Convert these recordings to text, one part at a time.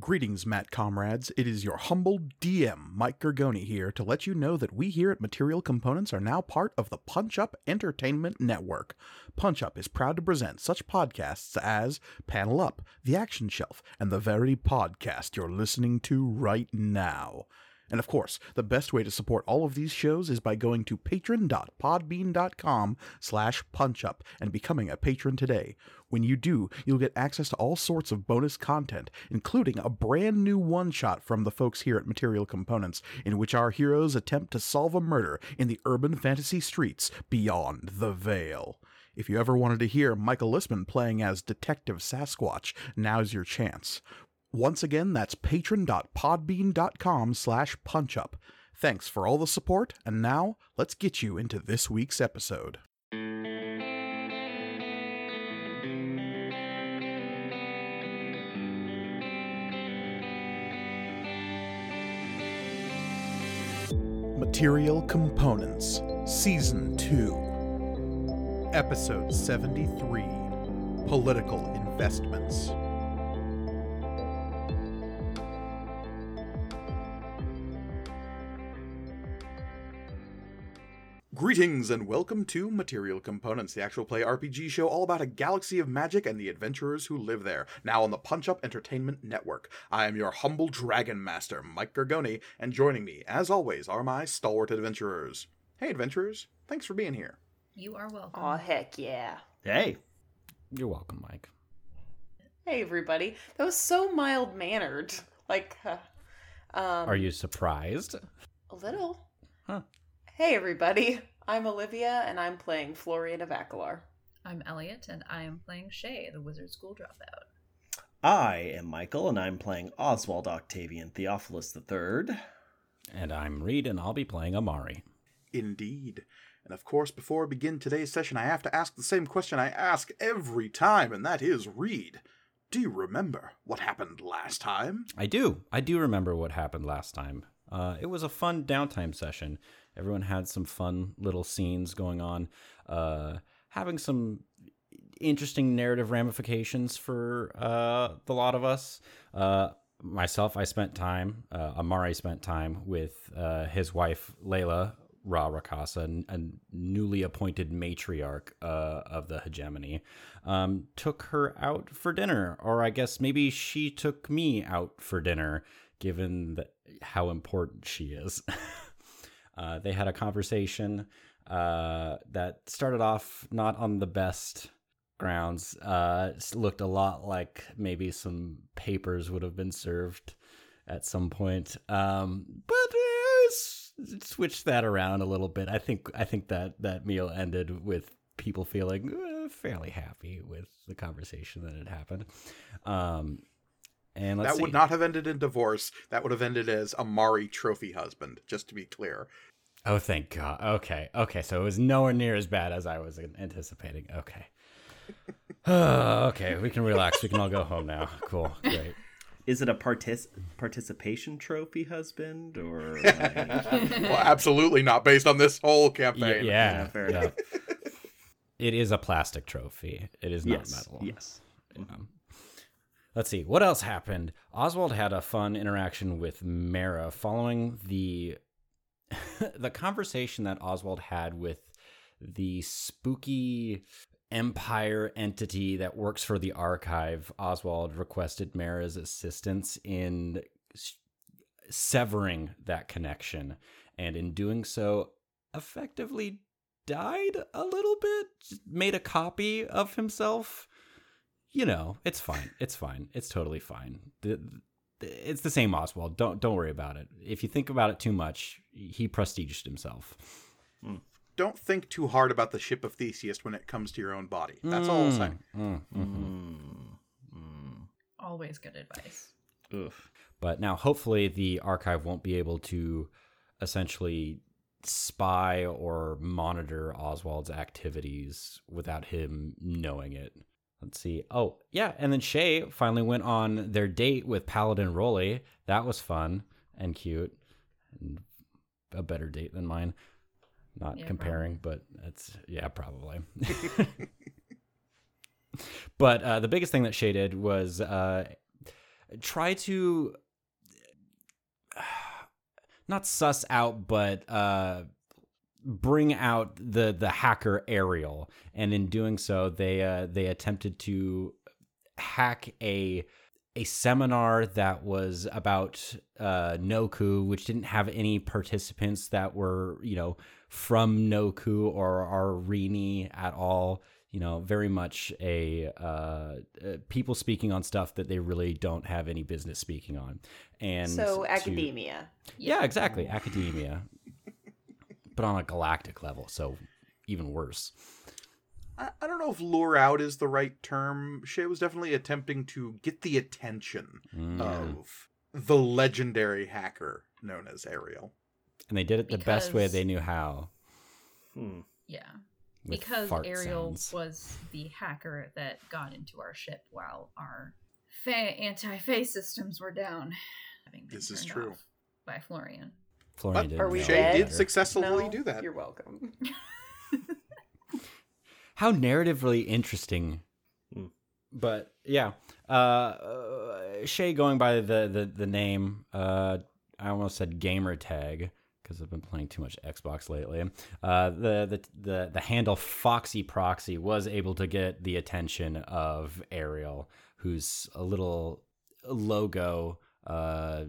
Greetings, Matt comrades. It is your humble DM, Mike Gergoni, here to let you know that we here at Material Components are now part of the Punch Up Entertainment Network. Punch Up is proud to present such podcasts as Panel Up, The Action Shelf, and the very podcast you're listening to right now. And of course, the best way to support all of these shows is by going to patron.podbean.com slash punchup and becoming a patron today. When you do, you'll get access to all sorts of bonus content, including a brand new one-shot from the folks here at Material Components, in which our heroes attempt to solve a murder in the urban fantasy streets beyond the Veil. If you ever wanted to hear Michael Listman playing as Detective Sasquatch, now's your chance. Once again, that's patron.podbean.com slash punchup. Thanks for all the support, and now let's get you into this week's episode. Material Components, Season 2, Episode 73 Political Investments. Greetings and welcome to Material Components, the actual play RPG show all about a galaxy of magic and the adventurers who live there, now on the Punch Up Entertainment Network. I am your humble dragon master, Mike Gargoni, and joining me, as always, are my stalwart adventurers. Hey, adventurers, thanks for being here. You are welcome. Oh heck yeah! Hey, You're welcome, Mike. Hey everybody, that was so mild mannered. Like, uh, um, Are you surprised? a little? Huh. Hey everybody, I'm Olivia, and I'm playing Florian of Akalar. I'm Elliot, and I am playing Shay, the wizard school dropout. I am Michael, and I'm playing Oswald Octavian Theophilus III. And I'm Reed, and I'll be playing Amari. Indeed. And of course, before we begin today's session, I have to ask the same question I ask every time, and that is Reed. Do you remember what happened last time? I do. I do remember what happened last time. Uh, it was a fun downtime session. Everyone had some fun little scenes going on, uh, having some interesting narrative ramifications for uh, the lot of us. Uh, myself, I spent time, uh, Amari spent time with uh, his wife, Layla Ra Rakasa, a newly appointed matriarch uh, of the hegemony. Um, took her out for dinner, or I guess maybe she took me out for dinner, given that, how important she is. uh, they had a conversation uh, that started off not on the best grounds. Uh, looked a lot like maybe some papers would have been served at some point. Um, but uh, switch that around a little bit. I think I think that that meal ended with people feeling uh, fairly happy with the conversation that had happened. Um, and let's that would see. not have ended in divorce. That would have ended as Amari trophy husband, just to be clear. Oh, thank God. Okay, okay. So it was nowhere near as bad as I was anticipating. Okay. okay, we can relax. We can all go home now. Cool. Great. Is it a partic- participation trophy husband or like, well, absolutely not based on this whole Y- campaign. yeah. fair yeah. enough. It is a plastic trophy. It is not yes, metal. yes. Um, let's see what else happened. Oswald had a fun interaction with Mara following the the conversation that Oswald had with the spooky empire entity that works for the archive. Oswald requested Mara's assistance in severing that connection, and in doing so, effectively died a little bit, made a copy of himself you know, it's fine. It's fine. It's totally fine. The, the- it's the same Oswald. Don't don't worry about it. If you think about it too much, he prestiged himself. Don't think too hard about the ship of Theseus when it comes to your own body. That's all I'm saying. Mm, mhm. Mm, mm. Always good advice. Oof. But now, hopefully, the archive won't be able to essentially spy or monitor Oswald's activities without him knowing it. Let's see. Oh, yeah. And then Shay finally went on their date with Paladin Rolly. That was fun and cute. And a better date than mine. Not Yeah, comparing, but it's, yeah, probably. but uh, the biggest thing that Shay did was uh, try to not suss out, but uh, bring out the the hacker Ariel, and in doing so, they uh, they attempted to hack a a seminar that was about uh, Noku, which didn't have any participants that were you know from Noku or Arini at all. You know, very much a uh, uh, people speaking on stuff that they really don't have any business speaking on, and so to- academia. yeah, exactly. Academia. But on a galactic level, so even worse. I, I don't know if lure out is the right term. Shay was definitely attempting to get the attention Mm. of the legendary hacker known as Ariel. and they did it the best way they knew how. Hmm. Yeah. with because Ariel sounds. was the hacker that got into our ship while our fa- anti-phase systems were down. This is true. off By Florian. Florian But didn't are we Shay did successfully No, do that. You're welcome. How narratively interesting. Hmm. But yeah, uh, uh, Shay going by the the, the name. Uh, I almost said gamer tag because I've been playing too much Xbox lately. Uh, the, the the the handle Foxy Proxy was able to get the attention of Ariel, who's a little logo uh,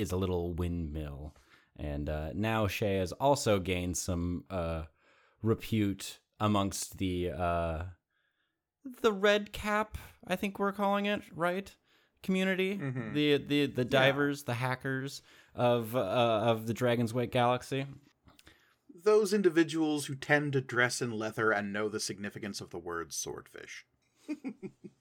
is a little windmill, and uh, now Shay has also gained some uh, repute amongst the uh, the red cap. I think we're calling it right community. Mhm. The the the divers, the hackers of uh, of the Dragon's Wake Galaxy. Those individuals who tend to dress in leather and know the significance of the word swordfish.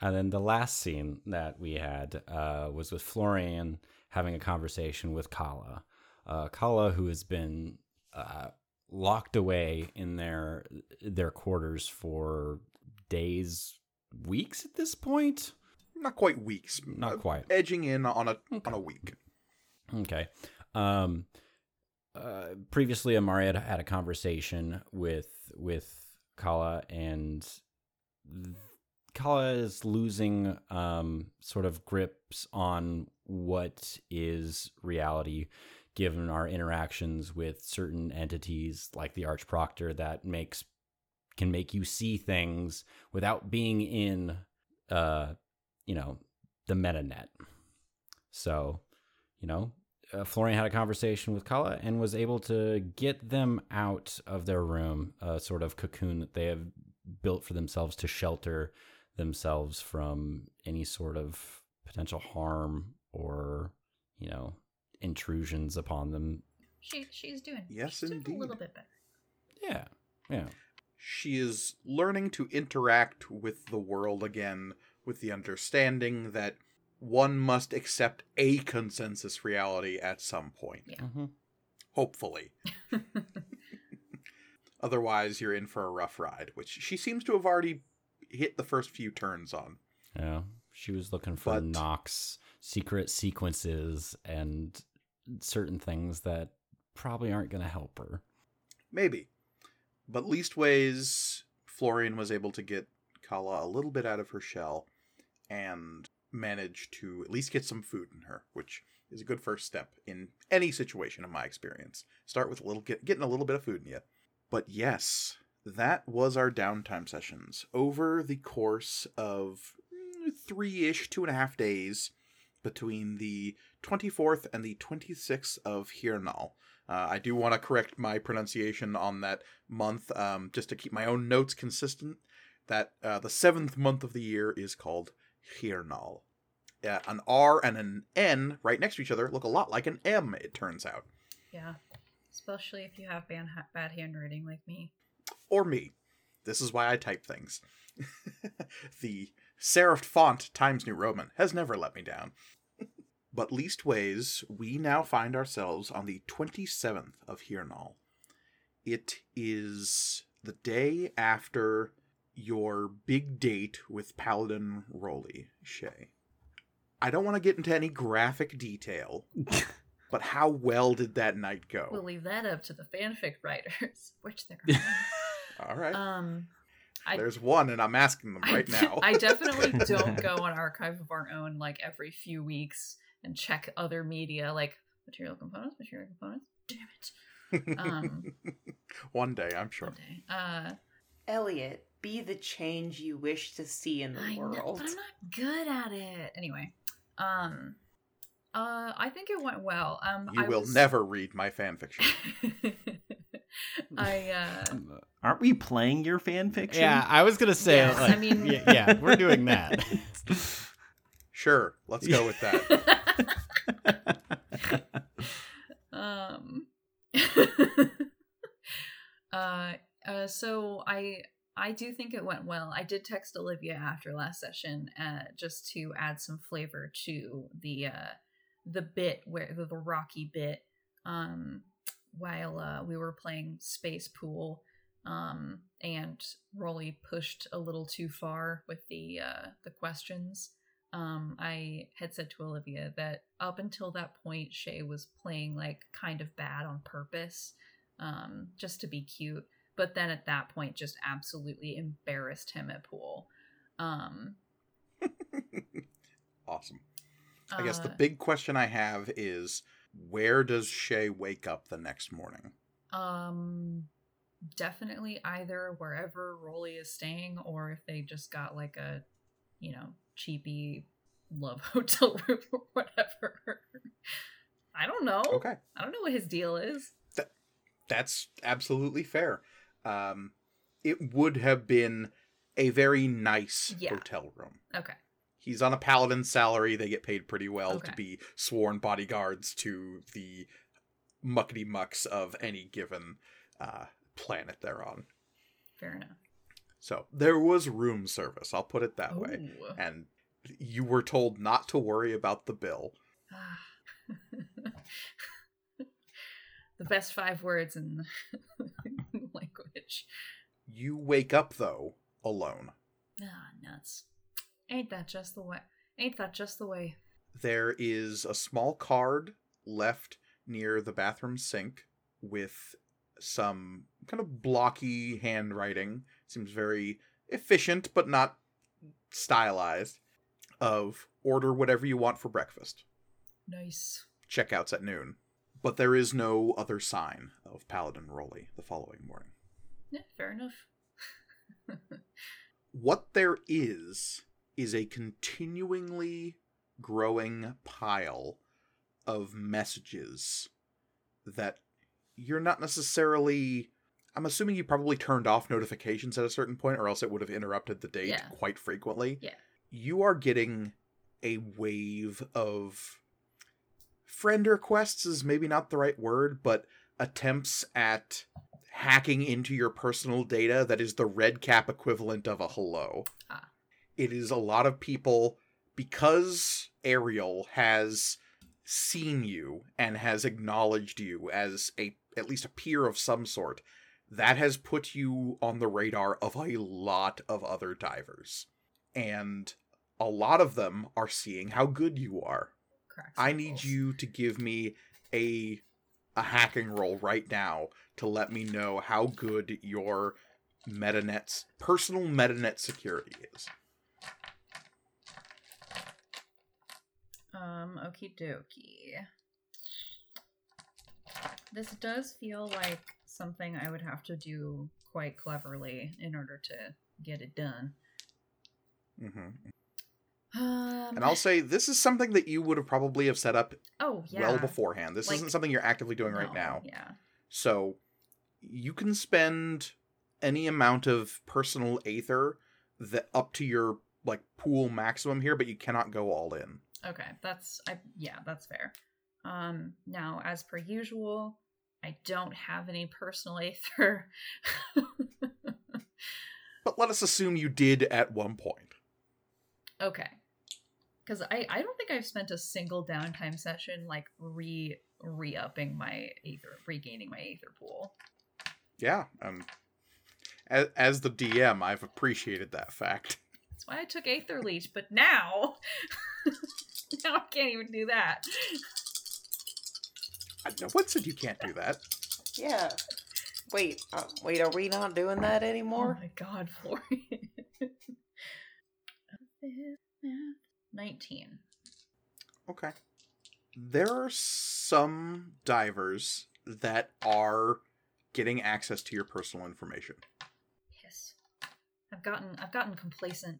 And then the last scene that we had uh, was with Florian having a conversation with Kala. Uh, Kala, who has been uh, locked away in their their quarters for days, weeks at this point. Not quite weeks. Not uh, quite. Edging in on a on a week. Okay. Um, uh, previously, Amari had had a conversation with with Kala, and is losing um, sort of grips on what is reality, given our interactions with certain entities like the Archproctor that makes can make you see things without being in, uh, you know, the metanet. So, you know, uh, Florian had a conversation with Kala and was able to get them out of their room, a sort of cocoon that they have built for themselves to shelter themselves from any sort of potential harm or, you know, intrusions upon them. She she's doing Yes, she's doing indeed. a little bit better. Yeah. Yeah. She is learning to interact with the world again with the understanding that one must accept a consensus reality at some point. Yeah. hmm Hopefully. Otherwise, you're in for a rough ride, which she seems to have already hit the first few turns on. Yeah. She was looking for But- Nox secret sequences and certain things that probably aren't going to help her. Maybe. But leastways, Florian was able to get Kala a little bit out of her shell and manage to at least get some food in her, which is a good first step in any situation, in my experience. Start with a little get, getting a little bit of food in you. But yes, that was our downtime sessions over the course of three ish, two and a half days between the 24th and the 26th of Hirnal. Uh, I do want to correct my pronunciation on that month, um, just to keep my own notes consistent. That uh, the seventh month of the year is called Hirnal. Uh, an R and an N right next to each other look a lot like an M, it turns out. Yeah. Especially if you have bad, bad handwriting like me. Or me. This is why I type things. the serifed font Times New Roman has never let me down. but leastways, we now find ourselves on the 27th of Hirnal. It is the day after your big date with Paladin Rolly, Shay. I don't want to get into any graphic detail, but how well did that night go? We'll leave that up to the fanfic writers, which there are. All right. um, I- There's one, and I'm asking them right I, now. I definitely don't go on Archive of Our Own like every few weeks and check other media like material components, material components. Damn it. Um, one day, I'm sure. one day. Uh, Elliot, be the change you wish to see in the I know, world. but I'm not good at it. Anyway, um, uh, I think it went well. Um, You I will was- never read my fanfiction. I uh, Aren't we playing your fan fiction? Yeah, I was gonna say. Yes, like, I mean- yeah, yeah, we're doing that. Sure, let's go with that. um uh, uh so i i do think it went well i did text olivia after last session uh just to add some flavor to the uh the bit where the, the rocky bit um while uh we were playing space pool um and rolly pushed a little too far with the uh the questions um, I had said to Olivia that up until that point, Shay was playing like kind of bad on purpose, um, just to be cute. But then at that point, just absolutely embarrassed him at pool. Um, awesome. I guess the uh, big question I have is where does Shay wake up the next morning? Um, definitely either wherever Rolly is staying, or if they just got like a, you know, cheapy love hotel room or whatever. I don't know. Okay. I don't know what his deal is. That, That's absolutely fair. Um, it would have been a very nice Yeah. hotel room. Okay. He's on a paladin salary. They get paid pretty well Okay. to be sworn bodyguards to the muckety mucks of any given uh, planet they're on. Fair enough. So there was room service. I'll put it that way. And you were told not to worry about the bill. the best five words in language. You wake up though alone. Ah, nuts. Ain't that just the way? Ain't that just the way? There is a small card left near the bathroom sink with some kind of blocky handwriting. Seems very efficient, but not stylized. Of order whatever you want for breakfast. Nice. Checkouts at noon. But there is no other sign of Paladin Rolly the following morning. Yeah, fair enough. What there is, is a continuingly growing pile of messages that you're not necessarily. I'm assuming you probably turned off notifications at a certain point, or else it would have interrupted the date Yeah. quite frequently. Yeah. You are getting a wave of friend requests, is maybe not the right word, but attempts at hacking into your personal data that is the red cap equivalent of a hello. It is a lot of people because Ariel has seen you and has acknowledged you as a at least a peer of some sort that has put you on the radar of a lot of other divers. And a lot of them are seeing how good you are. Cracks i need you to give me a a hacking roll right now to let me know how good your metanet's personal metanet security is Um, okie dokie. This does feel like something I would have to do quite cleverly in order to get it done. hmm Um, and i'll say this is something that you would have probably have set up oh yeah, well beforehand this Like- isn't something you're actively doing right No, now Yeah, So you can spend any amount of personal aether that up to your like pool maximum here, but you cannot go all in. Okay, that's I yeah, that's fair. Um, now as per usual, I don't have any personal aether. But let us assume you did at one point. Okay. Because I, I don't think I've spent a single downtime session like re re upping my aether, regaining my aether pool. Yeah, um as, as the DM, I've appreciated that fact. That's why I took aether leech, but now now I can't even do that. I- No one said you can't do that. Yeah. Wait, uh, wait, are we not doing that Oh anymore? my god, Florian. 19. Okay. There are some divers that are getting access to your personal information. Yes. I've gotten I've gotten complacent.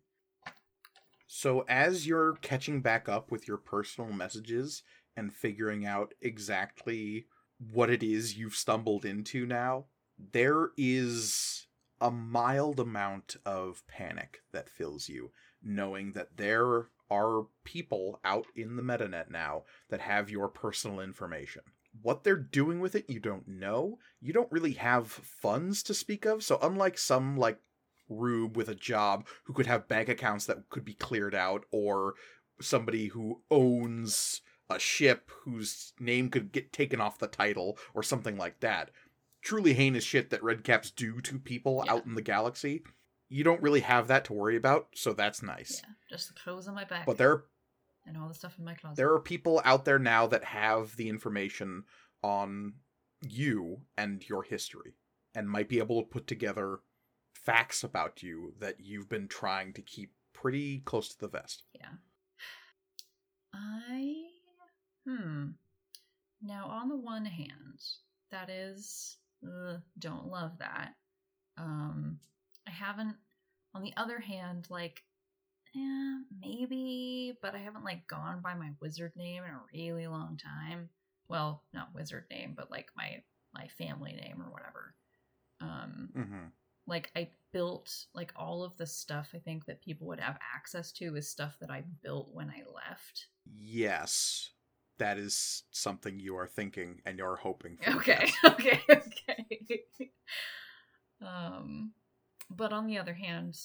So as you're catching back up with your personal messages and figuring out exactly what it is you've stumbled into now, there is a mild amount of panic that fills you, knowing that there are people out in the metanet now that have your personal information. What they're doing with it, you don't know. You don't really have funds to speak of, so unlike some like rube with a job who could have bank accounts that could be cleared out or somebody who owns a ship whose name could get taken off the title or something like that truly heinous shit that redcaps do to people Yeah. out in the galaxy you don't really have that to worry about so that's nice Yeah, just the clothes on my back. but there and all the stuff in my closet. there are people out there now that have the information on you and your history and might be able to put together facts about you that you've been trying to keep pretty close to the vest. Yeah. I hmm. Now on the one hand, that is ugh, don't love that. Um I haven't on the other hand, like eh, maybe, but I haven't like gone by my wizard name in a really long time. Well, not wizard name, but like my my family name or whatever. Um Mm-hmm. Like I built like all of the stuff I think that people would have access to is stuff that I built when I left. Yes, that is something you are thinking and you're hoping for. Okay, yes. okay, okay. um but on the other hand,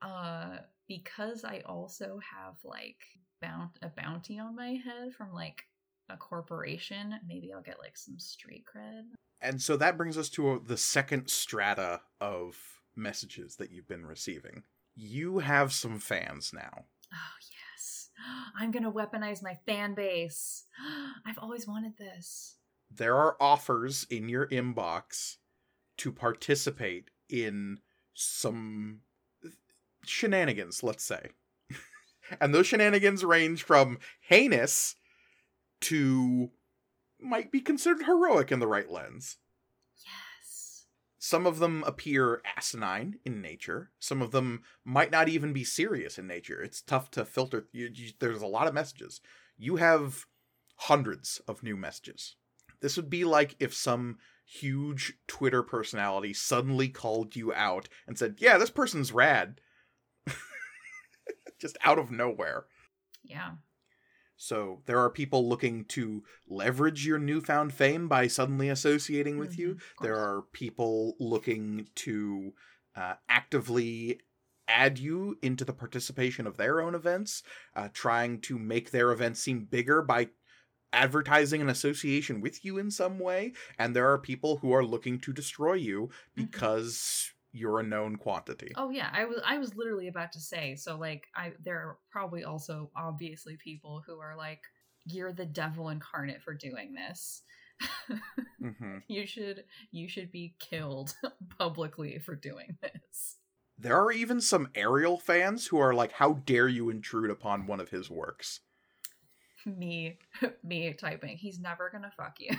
uh because I also have like bound a bounty on my head from like a corporation, maybe I'll get like some street cred. And so that brings us to uh, the second strata of messages that you've been receiving. You have some fans now. Oh yes. I'm gonna weaponize my fan base. I've always wanted this. there are offers in your inbox to participate in some shenanigans, let's say. and those shenanigans range from heinous to might be considered heroic in the right lens. Yes. Some of them appear asinine in nature. Some of them might not even be serious in nature. It's tough to filter. You, you, there's a lot of messages. You have hundreds of new messages. This would be like if some huge Twitter personality suddenly called you out and said, Yeah, this person's rad. Just out of nowhere. Yeah. So there are people looking to leverage your newfound fame by suddenly associating with you. Mhm, of There are people looking to uh, actively add you into the participation of their own events, uh, trying to make their events seem bigger by advertising an association with you in some way. And there are people who are looking to destroy you because you're a known quantity. Oh yeah, I was I was literally about to say so like I there are probably also obviously people who are like you're the devil incarnate for doing this. hmm you should you should be killed publicly for doing this. There are even some Ariel fans who are like, How dare you intrude upon one of his works? Me me typing he's never going to fuck you.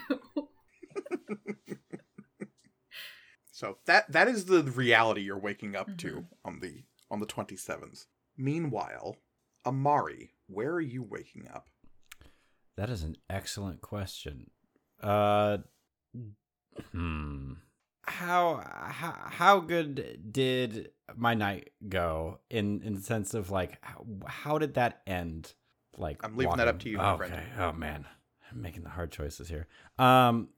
So that that is the reality you're waking up to Mhm. on the on the 27th. Meanwhile, Amari, where are you waking up? That is an excellent question. Uh, hmm. How how how good did my night go in in the sense of like how, how did that end? Like I'm leaving that up to you, my Okay. friend. Oh man, I'm making the hard choices here. Um,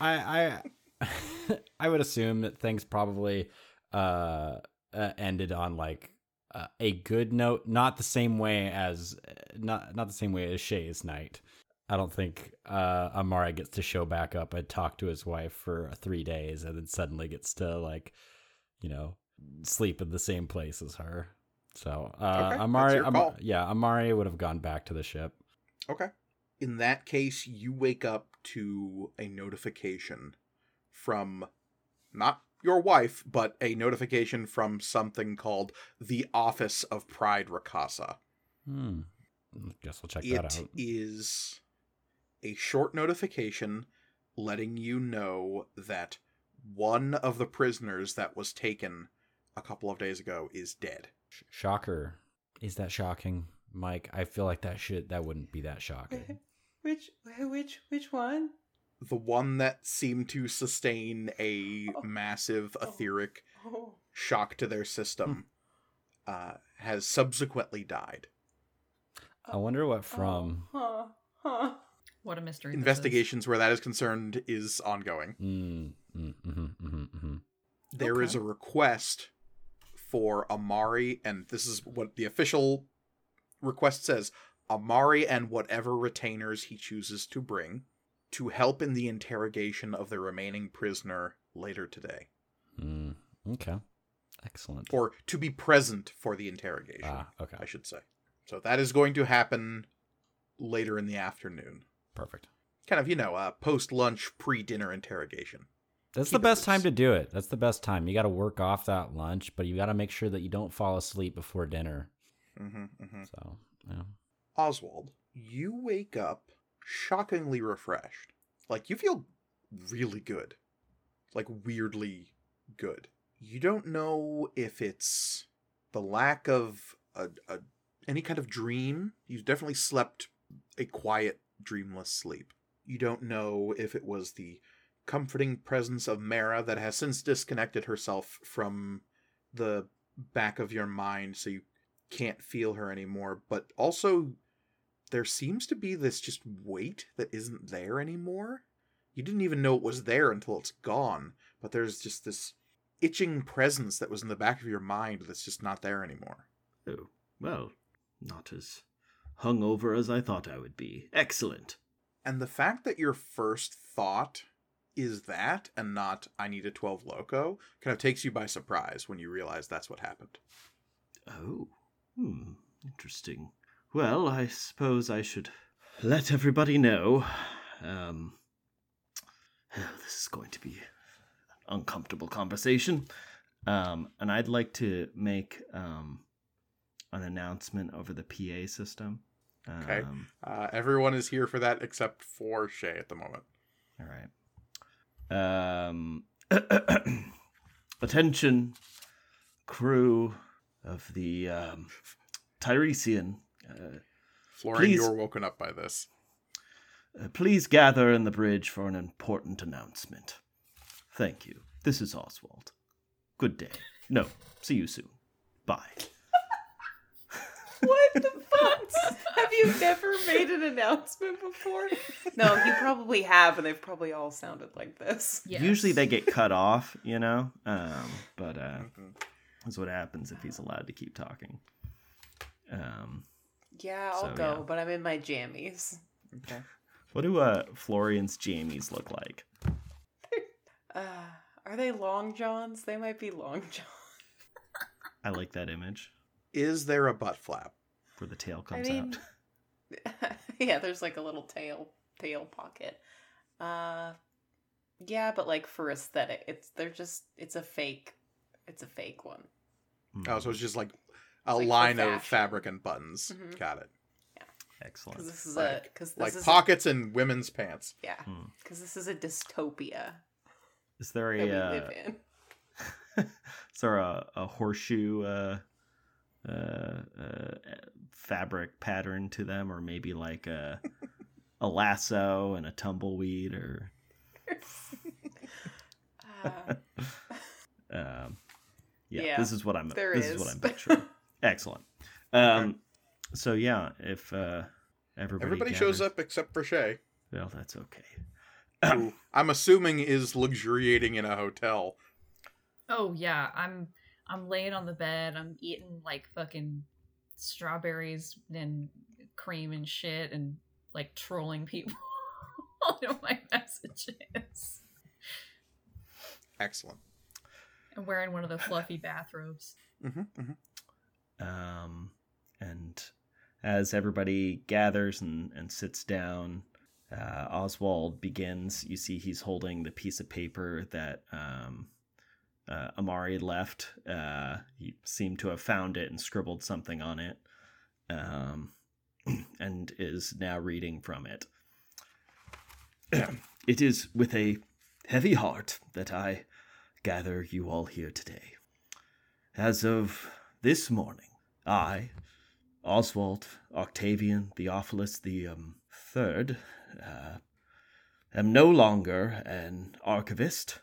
I I I would assume that things probably uh, uh ended on like uh, a good note, not the same way as not not the same way as Shay's night. I don't think uh, Amari gets to show back up and talk to his wife for three days, and then suddenly gets to like, you know, sleep in the same place as her. So uh, Okay, Amari, Am- yeah, Amari would have gone back to the ship. Okay. In that case, you wake up to a notification from not your wife, but a notification from something called the Office of Pride Rakasa. Hmm. Guess we'll check It that out. is a short notification letting you know that one of the prisoners that was taken a couple of days ago is dead. Sh- Shocker. Is that shocking, Mike? I feel like that should that wouldn't be that shocking. Which which which one? The one that seemed to sustain a Oh. massive Oh. etheric Oh. shock to their system uh, has subsequently died. I wonder what from. Huh. Huh. What a mystery. Investigations where that is concerned is ongoing. Mm, mm, mm-hmm, mm-hmm, mm-hmm. There is Okay. a request for Amari, and this is what the official request says Amari and whatever retainers he chooses to bring to help in the interrogation of the remaining prisoner later today, Mm, okay. Excellent. or to be present for the interrogation, ah, okay. I should say. So that is going to happen later in the afternoon. Perfect. Kind of, you know, a post lunch, pre dinner interrogation. That's Keep the best time to do it. That's the best time. You got to work off that lunch, but you got to make sure that you don't fall asleep before dinner. hmm hmm So, yeah. Oswald, you wake up shockingly refreshed. Like you feel really good. Like weirdly good. You don't know if it's the lack of a, a any kind of dream. You've definitely slept a quiet, dreamless sleep. You don't know if it was the comforting presence of Mara that has since disconnected herself from the back of your mind so you can't feel her anymore, but also there seems to be this just weight that isn't there anymore. You didn't even know it was there until it's gone, but there's just this itching presence that was in the back of your mind that's just not there anymore. Oh, well, not as hungover as I thought I would be. Excellent. And the fact that your first thought is that and not I need a 12 loco kind of takes you by surprise when you realize that's what happened. Oh, hmm, interesting. Well, I suppose I should let everybody know. Um, this is going to be an uncomfortable conversation. Um, and I'd like to make um, an announcement over the PA system. Okay. Um, Uh, everyone is here for that except for Shay at the moment. All right. Um, attention, crew of the um, Tiresian. Uh, Florian, Please. you're woken up by this. uh, please gather in the bridge for an important announcement. Thank you. This is Oswald. Good day. No, see you soon. Bye. What the fuck? have you never made an announcement before? No, you probably have, and they've probably all sounded like this. Yes. Usually they get cut off, you know. Um, but uh, Mhm. that's what happens if he's allowed to keep talking. Um, Yeah, I'll So, go, yeah. but I'm in my jammies. Okay. what do uh, Florian's jammies look like? Uh, are they long johns? They might be long johns. I like that image Is there a butt flap? where the tail I comes mean, out. yeah, there's like a little tail tail pocket. Uh, yeah, but like for aesthetic, it's they're just it's a fake, it's a fake one. Oh, so it's just like a Like line of fabric and buttons. Mhm. Got it. Yeah. Excellent. Because this is Like- a because Like is pockets in women's pants. A, yeah, Hmm. because this is a dystopia Is there that a we uh, live in. is there a, a horseshoe uh, uh, uh, fabric pattern to them, or maybe like a a lasso and a tumbleweed, or Uh, um, yeah, Yeah, this is what I'm. there this is. is what I'm picturing. Excellent. Um, so yeah, if uh, everybody Everybody shows up except for Shay, well, that's okay. who I'm assuming is luxuriating in a hotel. Oh yeah, I'm I'm laying on the bed. I'm eating like fucking strawberries and cream and shit, and like trolling people on my messages. Excellent. I'm wearing one of the fluffy bathrobes. hmm hmm Um, and as everybody gathers and, and sits down, uh, Oswald begins. You see, he's holding the piece of paper that um, uh, Amari left. Uh, he seemed to have found it and scribbled something on it, um, and is now reading from it. it is with a heavy heart that I gather you all here today. As of this morning, I, Oswald Octavian Theophilus the um, Third, uh, am no longer an archivist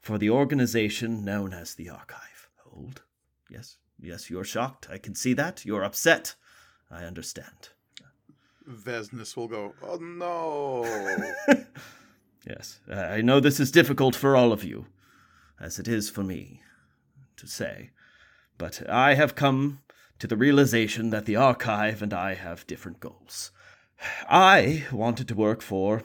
for the organization known as the Archive. Hold. Yes, yes, you're shocked. I can see that. You're upset. I understand. Vesnus will go, oh no. yes, I know this is difficult for all of you, as it is for me to say, but I have come to the realization that the archive and I have different goals. I wanted to work for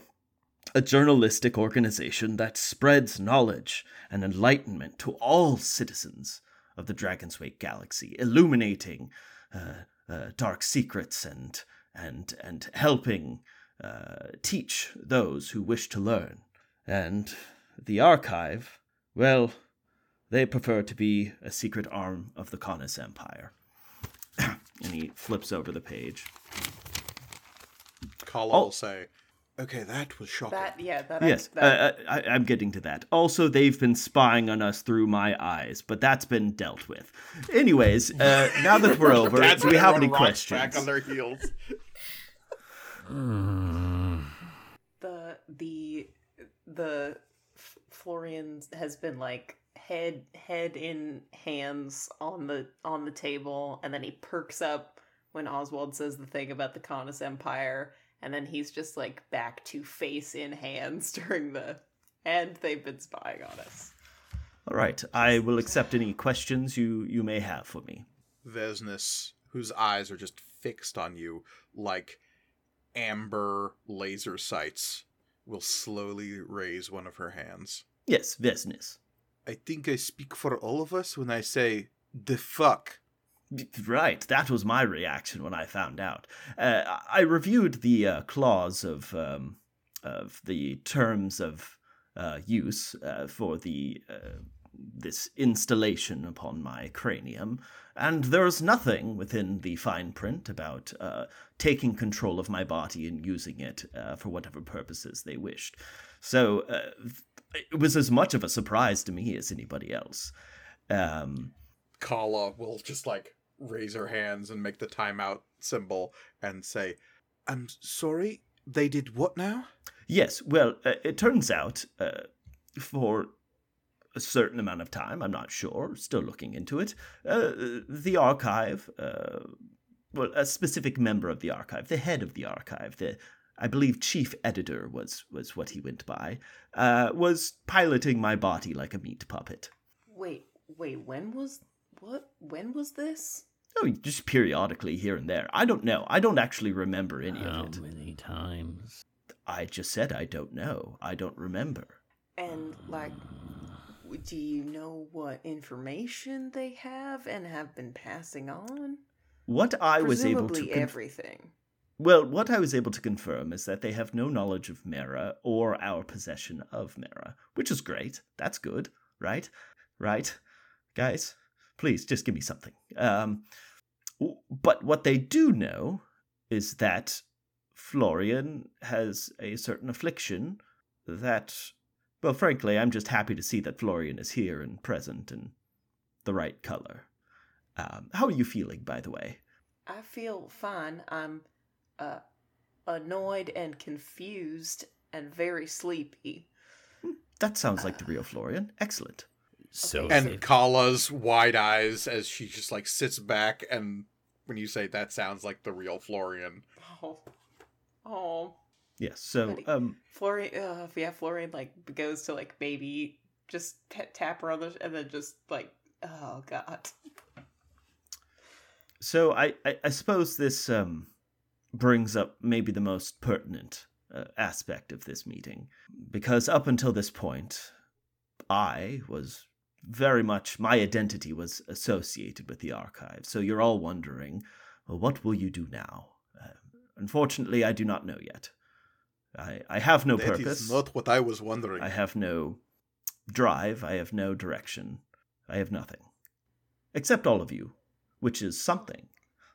a journalistic organization that spreads knowledge and enlightenment to all citizens of the Dragon's Wake galaxy, illuminating uh, uh, dark secrets and and and helping uh, teach those who wish to learn. And the archive, well, they prefer to be a secret arm of the Canis Empire. and he flips over the page. Kala Oh. will say, okay, that was shocking. That yeah, that Yes, I, that, uh, I, I'm getting to that. Also, they've been spying on us through my eyes, but that's been dealt with. Anyways, uh, now that we're over, do we have any questions? Back on their heels. the the the F- Florian has been like head head in hands on the on the table and then he perks up when Oswald says the thing about the Canis Empire and then he's just like back to face in hands during the and they've been spying on us. All right, I will accept any questions you you may have for me. Vesnus, whose eyes are just fixed on you like amber laser sights, will slowly raise one of her hands. Yes, Vesnis. I think I speak for all of us when I say, the fuck. Right, that was my reaction when I found out. Uh, I reviewed the uh, clause of um, of the terms of uh, use uh, for the uh, this installation upon my cranium, and there is nothing within the fine print about uh, taking control of my body and using it for whatever purposes they wished. So it was as much of a surprise to me as anybody else. Um, Kala will just like raise her hands and make the timeout symbol and say, I'm sorry, they did what now? Yes, well, uh, it turns out uh, for a certain amount of time, I'm not sure, still looking into it, uh, the archive, uh, well, a specific member of the archive, the head of the archive, the I believe chief editor was was what he went by, uh, was piloting my body like a meat puppet. Wait, wait, when was what? When was this? Oh, just periodically here and there. I don't know. I don't actually remember any How of it. How many times? I just said I don't know. I don't remember. And like do you know what information they have and have been passing on? What I was able to Presumably everything. Well, what I was able to confirm is that they have no knowledge of Mara or our possession of Mara, which is great. That's good, right? Right? Guys, please just give me something. Um, but what they do know is that Florian has a certain affliction that, well, frankly, I'm just happy to see that Florian is here and present and the right color. Um, how are you feeling, by the way? I feel fine. I'm uh annoyed and confused and very sleepy. That sounds like the real Florian. Excellent. So Okay. And safe. Kala's wide eyes as she just like sits back and when you say that sounds like the real Florian. Oh. Oh. Yes. So, Buddy. um, Florian uh yeah, Florian like goes to like maybe just t- tap her on the and then just like oh god. so I, I, I suppose this um brings up maybe the most pertinent uh, aspect of this meeting because up until this point, I was very much my identity was associated with the archive. So you're all wondering, well, what will you do now? Uh, unfortunately, I do not know yet. I, I have no That is purpose. not what I was wondering. I have no drive. I have no direction. I have nothing. Except all of you, which is something.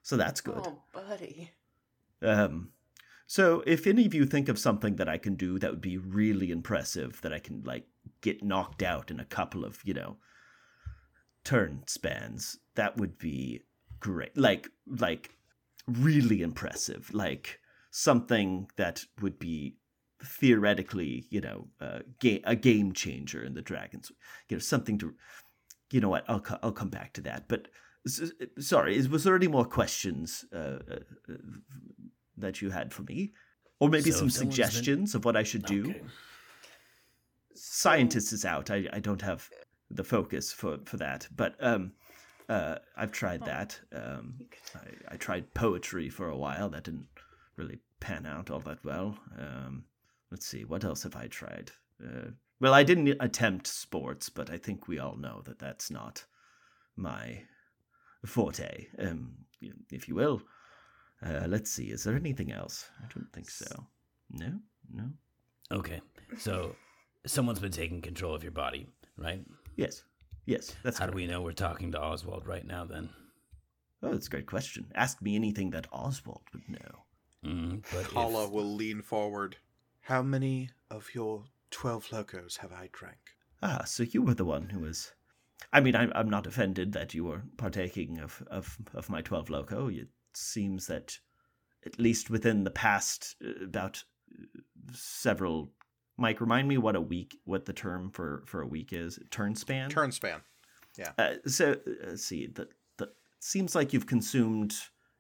So that's good. Oh, buddy. Um, so if any of you think of something that I can do that would be really impressive, that I can like get knocked out in a couple of, you know, turn spans, that would be great. Like like really impressive. Like something that would be theoretically, you know, uh, ga- a game changer in the dragons. You know, something to, you know what? I'll co- I'll come back to that. But sorry, is, was there any more questions uh, uh, that you had for me, or maybe So some if someone's been- suggestions of what I should do? Okay. Scientist is out. I I don't have the focus for for that. But um, uh, I've tried that. Um, I, I tried poetry for a while. That didn't really pan out all that well. Um, let's see, what else have I tried? Uh, well, I didn't attempt sports, but I think we all know that that's not my forte, um, if you will. Uh, let's see, is there anything else? I don't think so. No, no. Okay. So someone's been taking control of your body, right? Yes, yes. That's How do we know we're talking to Oswald right now then? Oh, that's a great question. Ask me anything that Oswald would know. Mm, but if- will lean forward. How many of your twelve locos have I drank? Ah, so you were the one who was. I mean, I'm, I'm not offended that you were partaking of, of, of my 12 Loco. It seems that, at least within the past uh, about uh, several. Mike, remind me what a week, what the term for, for a week is. Turn span? Turn span. Uh, so, uh, let's see. The, the, seems like you've consumed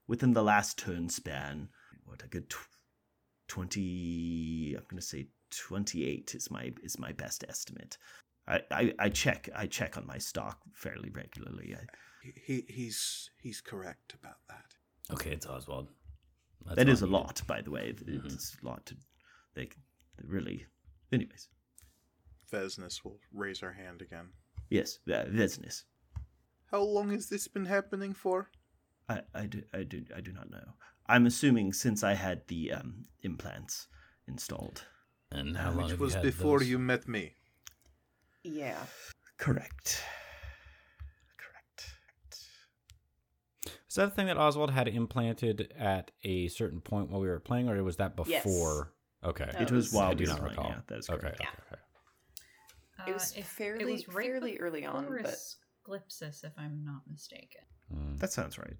within the last turn span, what, a good tw- 20. I'm going to say 28 is my is my best estimate. I, I, I check I check on my stock fairly regularly. I, He he's he's correct about that. Okay, it's Oswald. That's that all is a I needed. lot, by the way. Mhm. It's a lot to they, they really. Anyways, Vesnus will raise her hand again. yes, uh, business. How long has this been happening for? I, I do I do I do not know. I'm assuming since I had the um, implants installed. And how long Which have was you had before those? you met me. Yeah. Correct. Correct. Is that the thing that Oswald had implanted at a certain point while we were playing, or was that Yes. before? Okay. No, It was was- while I do we not were playing. recall. Yeah, that is okay. correct. okay, Yeah. okay. It was Uh, if- fairly it was right fairly early on, but Glypsis, if I'm not mistaken. Mm. That sounds right.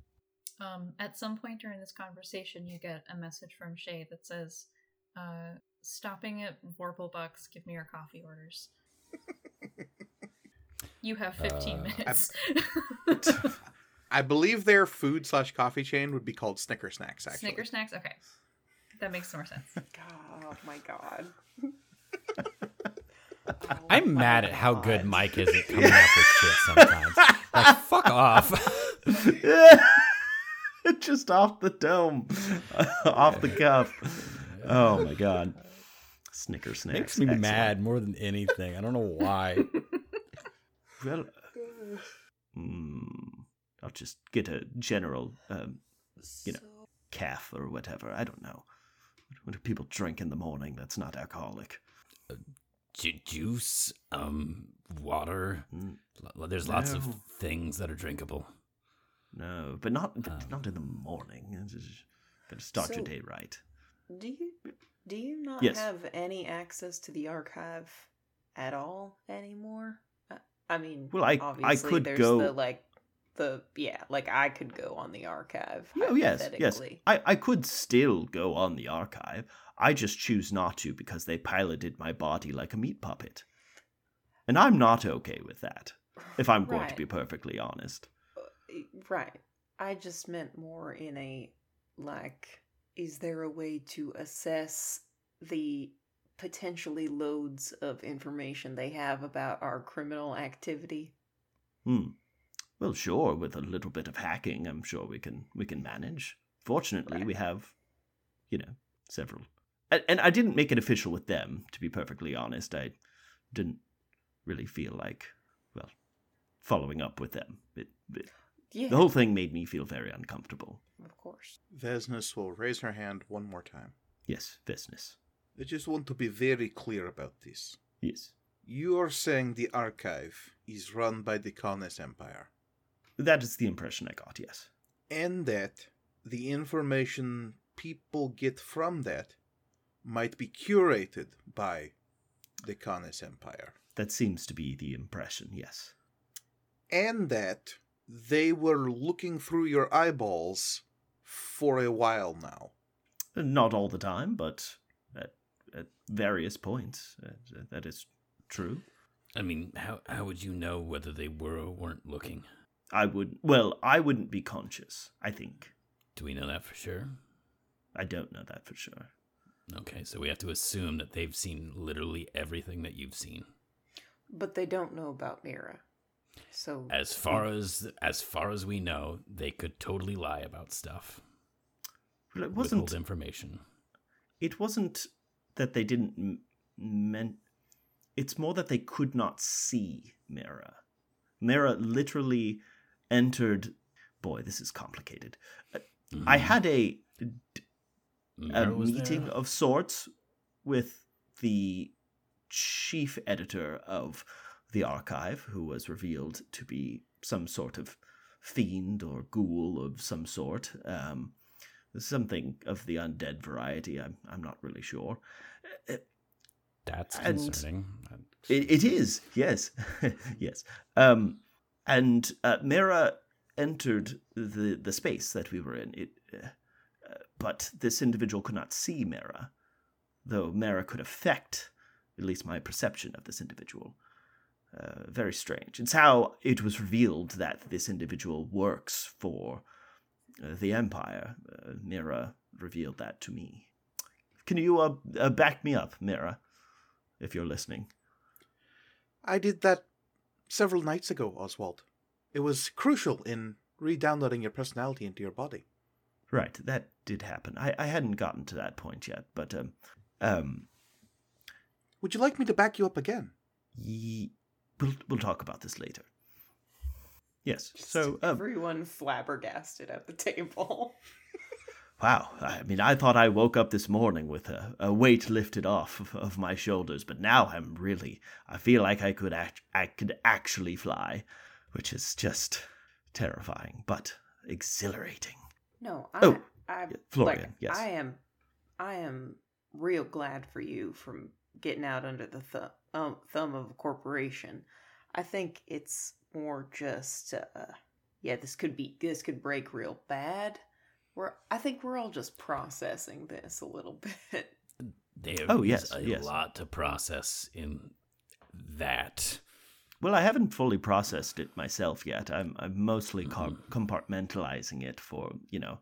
Um, at some point during this conversation, you get a message from Shay that says, uh, "Stopping at Warplebucks, give me your coffee orders." you have 15 Uh, minutes. I believe their food slash coffee chain would be called Snicker Snacks. Actually, Snicker snacks. Okay, that makes more sense. God, oh my god. Oh I'm my mad at how God. good Mike is at coming up with shit sometimes. like, fuck off. Just off the dome, off the cuff. Oh my god. Snicker snacks. Makes me Excellent. mad more than anything. I don't know why. Well, mm, I'll just get a general, um, you know, calf or whatever. I don't know. What do people drink in the morning that's not alcoholic? Ju- juice, um, water. Mm, L- There's lots of things that are drinkable. No, but not but Um. not in the morning. It's just- Gotta start your day right. Do you do you not Yes. have any access to the archive at all anymore? Uh, I mean, Well, I- I could there's go- the like the yeah, like I could go on the archive. Oh yes, yes. I, I could still go on the archive. I just choose not to because they piloted my body like a meat puppet. And I'm not okay with that, if I'm going to be perfectly honest. Uh, Right. I just meant more in a like is there a way to assess the potentially loads of information they have about our criminal activity? Hmm. Well, sure, with a little bit of hacking, I'm sure we can we can manage. Fortunately, Right. we have, you know, several. And, and I didn't make it official with them, to be perfectly honest. I didn't really feel like, well, following up with them. It, it, Yeah. The whole thing made me feel very uncomfortable. of course. Vesnus will raise her hand one more time. Yes, business. I just want to be very clear about this. Yes. You're saying the archive is run by the Kaunas Empire, That is the impression I got, yes. and that the information people get from that might be curated by the Kaunas Empire, That seems to be the impression, yes. and that they were looking through your eyeballs for a while now. Not all the time, but at, at various points. Uh, that is true. I mean, how how would you know whether they were or weren't looking? I would, well, I wouldn't be conscious, I think. Do we know that for sure? I don't know that for sure. Okay, so we have to assume that they've seen literally everything that you've seen. But they don't know about Mara. So As far as as far as we know, they could totally lie about stuff. Well, it wasn't. information. It wasn't that they didn't m- meant. It's more that they could not see Mara. Mara literally entered. Boy, this is complicated. Uh, I Mhm. had a a meeting there. of sorts with the chief editor of the archive, who was revealed to be some sort of fiend or ghoul of some sort. Um, something of the undead variety. I'm I'm not really sure. Uh, That's and- concerning. It, it is, yes, yes. Um, and uh, Mara entered the the space that we were in. It, uh, uh, but this individual could not see Mara, though Mara could affect at least my perception of this individual. Uh, very strange. It's how it was revealed that this individual works for uh, the Empire. Uh, Mara revealed that to me. Can you uh, uh, back me up, Mara, if you're listening? I did that several nights ago, Oswald. It was crucial in re-downloading your personality into your body. Right, that did happen. I, I hadn't gotten to that point yet, but um, um, Would you like me to back you up again? ye- we'll we'll talk about this later. Yes. Just So, um, everyone flabbergasted at the table. wow. I mean, I thought I woke up this morning with a, a weight lifted off of, of my shoulders, but now I'm really. I feel like I could act, I could actually fly, which is just terrifying, but exhilarating. No, I, Oh, I, Florian, like, yes. I am, I am real glad for you from getting out under the thumb, um, thumb of a corporation. I think it's more just, uh, yeah, this could be, this could break real bad. We're, I think we're all just processing this a little bit. There Oh, is yes, a yes. lot to process in that. Well, I haven't fully processed it myself yet. I'm I'm mostly com- compartmentalizing it for you know,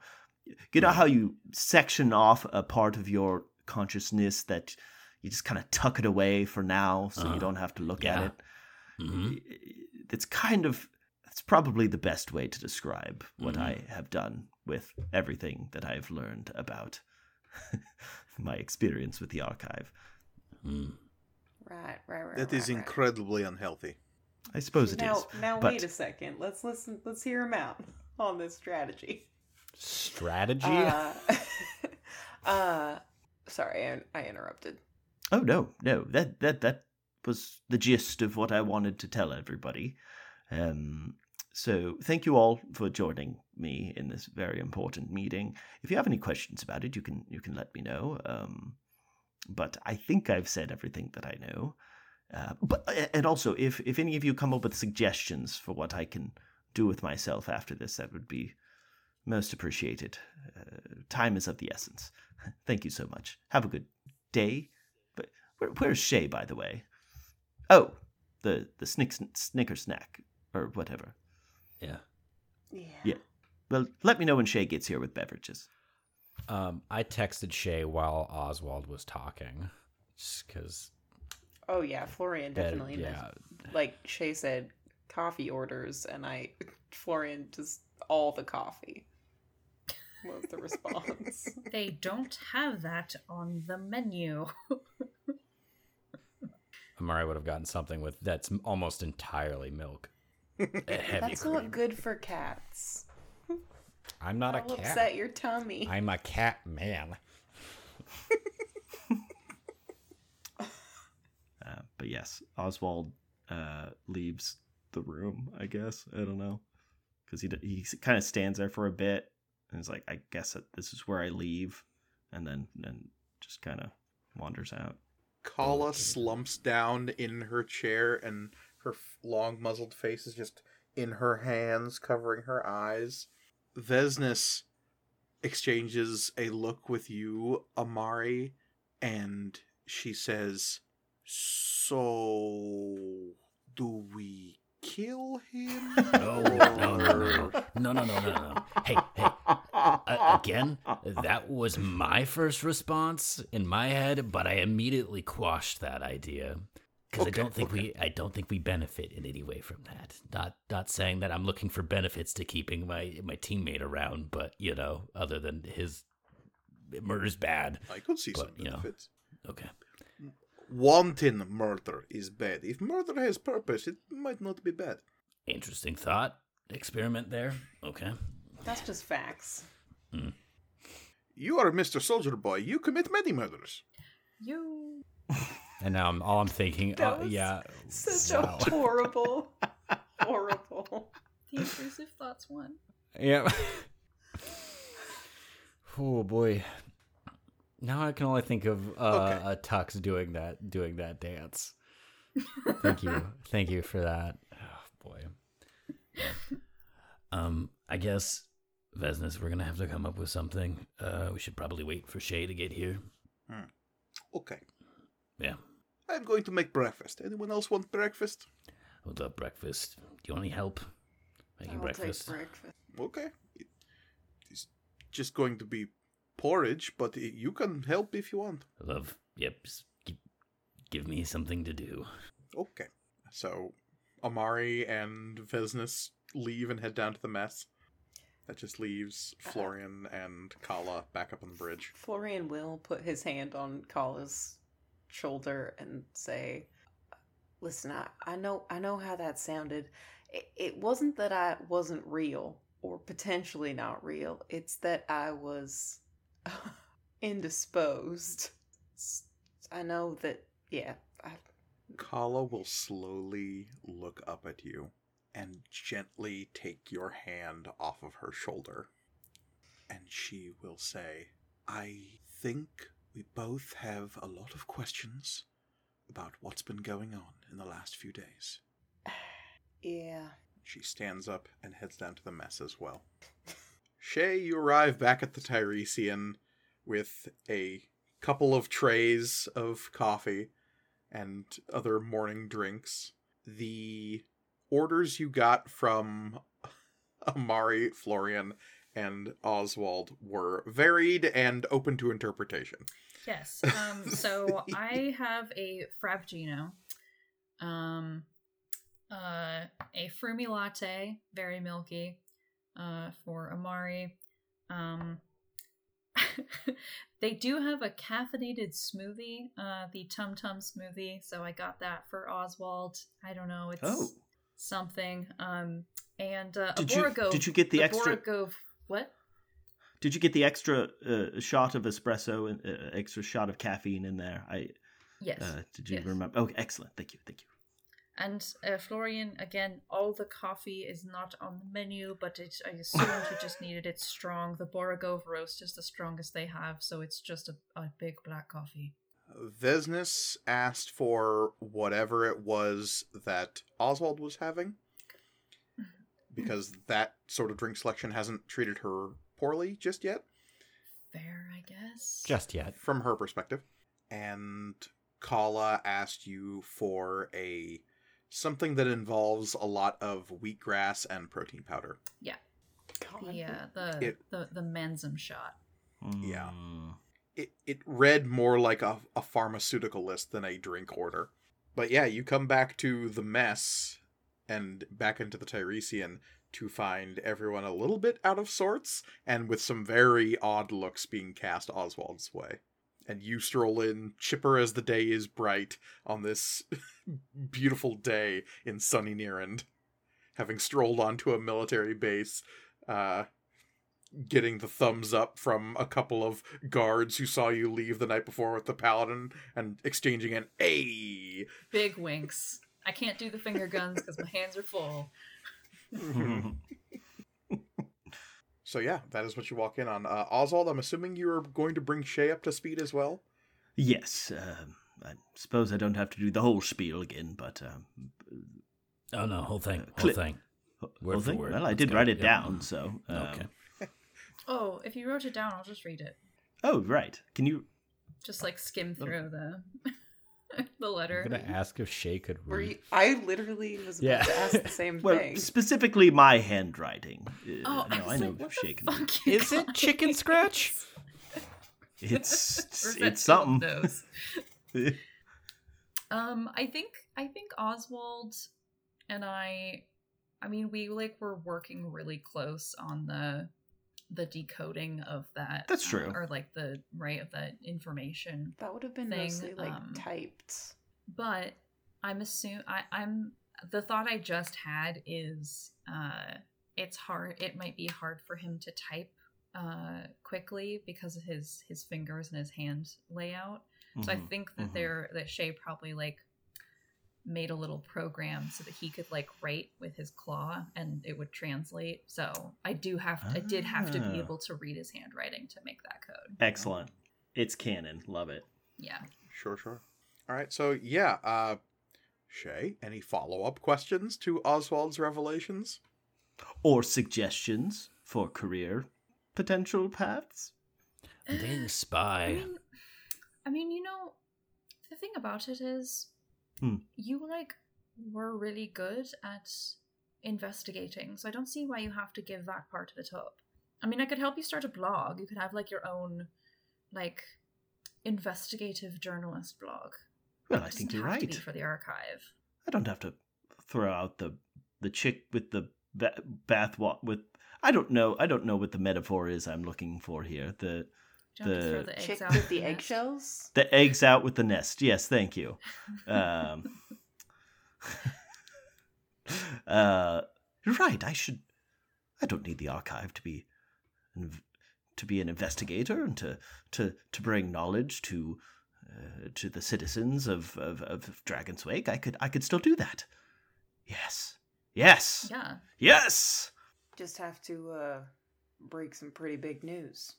you know how you section off a part of your consciousness that you just kind of tuck it away for now, so Uh-huh. you don't have to look Yeah. at it. hmm It's kind of it's probably the best way to describe what Mhm. I have done with everything that I've learned about my experience with the archive. Mm. Right, right, right. That is right, right. incredibly unhealthy. I suppose it is. now, now but- wait a second. Let's listen. Let's hear him out on this strategy. Strategy? Uh, uh, sorry, I, I interrupted. Oh no, no. That that that was the gist of what I wanted to tell everybody. Um so thank you all for joining me in this very important meeting. If you have any questions about it, you can you can let me know. Um but I think I've said everything that I know. Uh, but and also if if any of you come up with suggestions for what I can do with myself after this, that would be most appreciated. Uh, time is of the essence. Thank you so much. Have a good day. But where, where's Shay, by the way? Oh, the the snick, snicker snack or whatever. Yeah. Yeah. Yeah. Well, let me know when Shay gets here with beverages. Um, I texted Shay while Oswald was talking, just because. Oh yeah, Florian definitely. yeah. Like Shay said, coffee orders, and I, Florian just all the coffee. Was the response? They don't have that on the menu. Amari would have gotten something with that's almost entirely milk. A heavy That's cream. not good for cats. I'm not a That'll cat. upset your tummy. I'm a cat man. Uh, but but yes, Oswald uh, leaves the room. I guess I don't know because he he kind of stands there for a bit and is like, I guess that this is where I leave, and then then just kind of wanders out. Kala slumps down in her chair, and her long muzzled face is just in her hands, covering her eyes. Vesnes exchanges a look with you, Amari, and she says, So, do we kill him? No, no, no, no, no, no, no, no, no, no. Hey, hey. Uh, again, that was my first response in my head, but I immediately quashed that idea because Okay, I don't think okay. we, I don't think we benefit in any way from that. Not, not saying that I'm looking for benefits to keeping my my teammate around, but you know, other than his murder's bad. I could see some But, you know. benefits. Okay. Wanting murder is bad. If murder has purpose, it might not be bad. Interesting thought experiment there. Okay. That's just facts. Hmm. You are a Mr. Soldier Boy. You commit many murders. You. And now I'm all I'm thinking. That Uh, was yeah, Such wow. a horrible, horrible. The intrusive thoughts one. yeah. oh boy. Now I can only think of uh, Okay. a tux doing that, doing that dance. Thank you, thank you for that. Oh boy. Um, I guess Vesnes, we're gonna have to come up with something. Uh, we should probably wait for Shay to get here. Okay. Yeah. I'm going to make breakfast. Anyone else want breakfast? Hold up, breakfast. Do you want any help making I'll breakfast? take breakfast. Okay. It's just going to be porridge, but you can help if you want. Love. Yep. just gi- give me something to do. Okay. So Amari and Vesnes leave and head down to the mess. That just leaves uh-huh. Florian and Kala back up on the bridge. Florian will put his hand on Kala's shoulder and say, "Listen, I, I know I know how that sounded. It, it wasn't that I wasn't real or potentially not real. It's that I was indisposed. I know that. Yeah, I, Kala will slowly look up at you and gently take your hand off of her shoulder. And she will say, I think we both have a lot of questions about what's been going on in the last few days. yeah. She stands up and heads down to the mess as well. Shay, you arrive back at the Tiresian with a couple of trays of coffee and other morning drinks. The orders you got from Amari, Florian, and Oswald were varied and open to interpretation. Yes. Um, so I have a frappuccino, um, uh, a frumi latte, very milky, uh, for Amari. Um, they do have a caffeinated smoothie, uh, the Tum Tum smoothie. So I got that for Oswald. I don't know, it's Oh. something. Um, and uh, Did a you- did you get the extra- Boragove, what? Did you get the extra uh, shot of espresso and uh, extra shot of caffeine in there? I Yes. uh, did you yes. remember? Oh, excellent. Thank you. Thank you. And uh, Florian, again, all the coffee is not on the menu, but it, I assumed you just needed it strong. The Boragove roast is the strongest they have, so it's just a, a big black coffee. Vesnes asked for whatever it was that Oswald was having because that sort of drink selection hasn't treated her poorly just yet Fair, I guess. Just yet. from her perspective. And Kala asked you for a something that involves a lot of wheatgrass and protein powder. God. the uh, the, It- the the Menzim shot. Yeah. It it read more like a, a pharmaceutical list than a drink order. But yeah, you come back to the mess and back into the Tiresian to find everyone a little bit out of sorts and with some very odd looks being cast Oswald's way. And you stroll in, chipper as the day is bright, on this beautiful day in sunny Nearend, having strolled onto a military base, uh, getting the thumbs up from a couple of guards who saw you leave the night before with the paladin and exchanging an A. Big winks. I can't do the finger guns because my hands are full. So yeah, that is what you walk in on. Uh, Oswald, I'm assuming you're going to bring Shay up to speed as well. yes, um, I suppose I don't have to do the whole spiel again, but um, Oh no, whole thing, Uh, whole thing. Word for thing? word. Well, I Let's did go. write it Yeah. down, so um, Okay. Oh, if you wrote it down, I'll just read it. Oh, right. Can you? Just like skim Oh. through the the letter. I'm gonna ask if Shay could Were read. you, I literally was about Yeah. to ask the same Well, thing. specifically my handwriting. Uh, Oh, no, I, I, was know like, what shaking. the fuck? you Is it chicken scratch? It's Or is that it's something. Um, I think I think Oswald and I, I mean, we like were working really close on the the decoding of that. That's uh, true. or like the right of that information. that would have been thing, mostly like um, typed. But I'm assume I, I'm the thought I just had is uh it's hard it might be hard for him to type uh quickly because of his his fingers and his hand layout. So I Mhm, think that mhm. they're that Shay probably like made a little program so that he could like write with his claw and it would translate. So I do have I did have to Ah. be able to read his handwriting to make that code. Excellent. It's canon. Love it. Yeah. Sure, sure. All right, so yeah, uh, Shay, any follow up questions to Oswald's revelations? Or suggestions for career potential paths. Dang I spy. mean, I mean, you know, the thing about it is, Hmm. you like were really good at investigating, so I don't see why you have to give that part of the top. I mean, I could help you start a blog. You could have like your own, like, investigative journalist blog. Well, It I think you're right. for the archive. I don't have to throw out the the chick with the ba- bath wa- with. I don't know. I don't know what the metaphor is. I'm looking for here. The Do you have throw The the eggs Chick out with of the eggshells. the eggs out with the nest. Yes, thank you. Um, uh, you're right. I should. I don't need the archive to be, to be an investigator and to to to bring knowledge to uh, to the citizens of, of of Dragon's Wake. I could I could still do that. Yes. Yes. Yeah. Yes. Just have to uh break some pretty big news.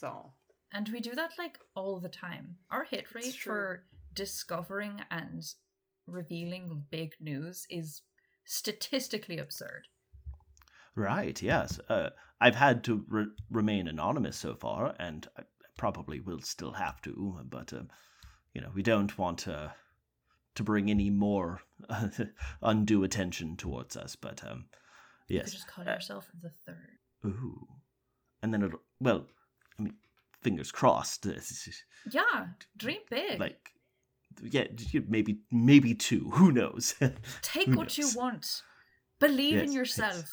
That's all. And we do that like all the time. Our hit rate for discovering and revealing big news is statistically absurd. Right. Yes. Uh, I've had to re- remain anonymous so far, and I probably will still have to. But uh, you know, we don't want uh, to bring any more undue attention towards us. But um, You yes. could just call Uh, yourself the third. Ooh. And then it'll. Well, I mean, fingers crossed. Yeah, dream big. Like, yeah, maybe maybe two. Who knows? Take who what you want. Believe Yes, in yes. yourself.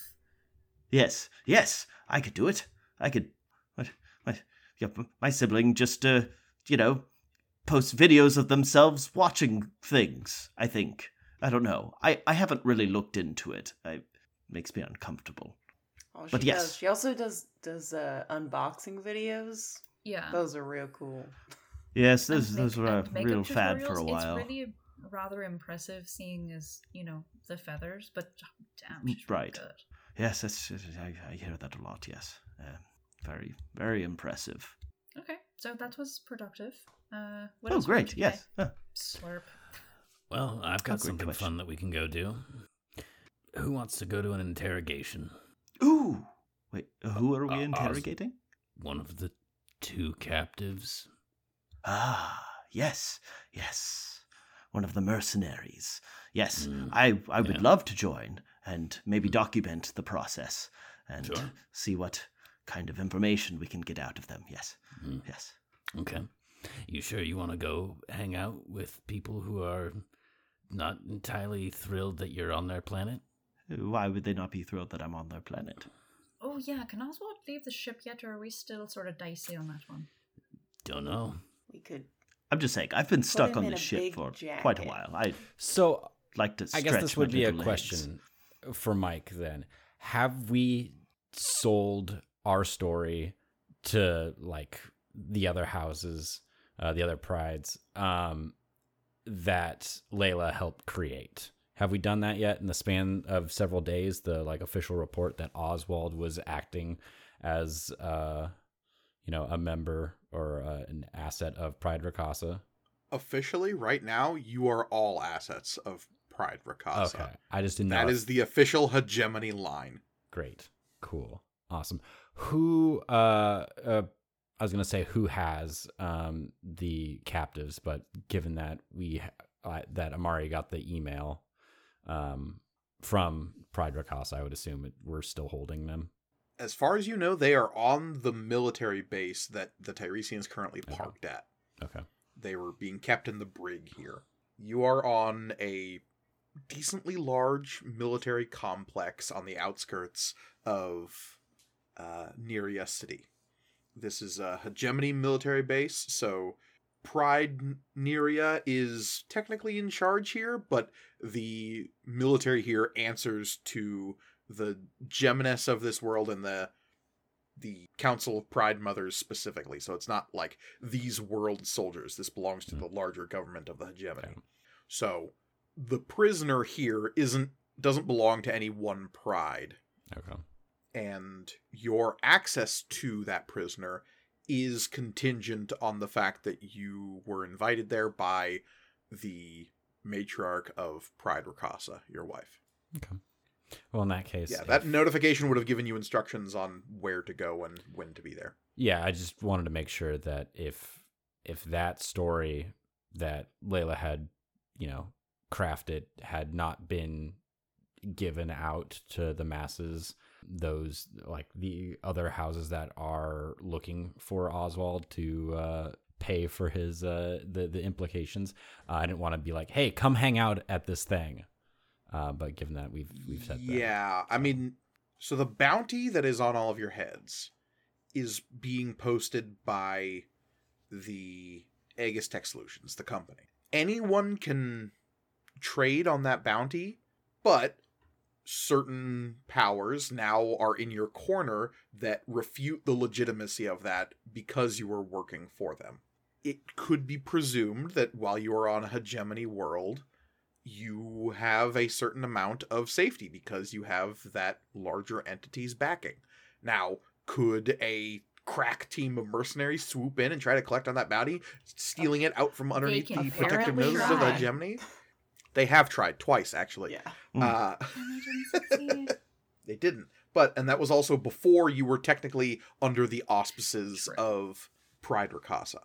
Yes, yes, I could do it. I could. My, my, yeah, my sibling just, uh, you know, posts videos of themselves watching things. I think. I don't know. I, I haven't really looked into it. I, it makes me uncomfortable. Oh, But yes. does. She also does does uh, unboxing videos. Yeah. Those are real cool. Yes, And those those make- were a real fad for a while. It's really rather impressive seeing as, you know, the feathers, but oh, damn, Mm, she's really right. good. Yes, that's, I, I hear that a lot. Yes, uh, very very impressive. Okay, so that was productive. Uh, what oh, great! Yes. say? Uh, Slurp. Well, I've got great something question. fun that we can go do. Who wants to go to an interrogation? Ooh, wait. Who are we Uh, interrogating? One of the two captives? Ah, yes, yes. One of the mercenaries. Yes, Mm, I I would yeah. love to join and maybe document the process and Sure. see what kind of information we can get out of them. Yes, Mm. yes. Okay. You sure you want to go hang out with people who are not entirely thrilled that you're on their planet? Why would they not be thrilled that I'm on their planet? Oh yeah, can Oswald leave the ship yet, or are we still sort of dicey on that one? Don't know. We could. I'm just saying, I've been stuck on in this ship big for quite a while. I'd So like to. I guess this would be a legs. question for Mike then. Have we sold our story to like the other houses, uh, the other prides um, that Layla helped create. Have we done that yet in the span of several days? The like official report that Oswald was acting as, uh, you know, a member or uh, an asset of Pride Rakasa. Officially, right now, you are all assets of Pride Rakasa. Okay, I just didn't know. That if- is the official hegemony line. Great. Cool. Awesome. Who uh uh I was going to say who has um the captives, but given that we uh, that Amari got the email um from Pride Rakasa, I would assume it, we're still holding them. As far as you know, they are on the military base that the Tiresians currently Okay. parked at. Okay. They were being kept in the brig here. You are on a decently large military complex on the outskirts of uh, Neria City. This is a hegemony military base, so Pride Neria is technically in charge here, but the military here answers to the Geminus of this world and the the Council of Pride Mothers specifically. So it's not like these world soldiers. This belongs to hmm. the larger government of the hegemony. Okay. So the prisoner here isn't doesn't belong to any one pride Okay. and your access to that prisoner is contingent on the fact that you were invited there by the matriarch of Pride Rakasa, your wife. Okay. Well, in that case, Yeah, if- that notification would have given you instructions on where to go and when to be there. yeah, I just wanted to make sure that if if that story that Layla had, you know, crafted had not been given out to the masses, those like the other houses that are looking for Oswald to uh, pay for his uh, the the implications, uh, I didn't want to be like, hey, come hang out at this thing. Uh, but given that we've we've said that, Yeah, I mean, so the bounty that is on all of your heads is being posted by the Aegis Tech Solutions, the company. Anyone can trade on that bounty, but certain powers now are in your corner that refute the legitimacy of that because you were working for them. It could be presumed that while you are on a hegemony world, you have a certain amount of safety because you have that larger entity's backing. Now, could a crack team of mercenaries swoop in and try to collect on that bounty, stealing it out from underneath the protective noses of the hegemony? They have tried twice, actually. Yeah. Uh, they didn't they didn't. But and that was also before you were technically under the auspices True. of Pride Rakasa.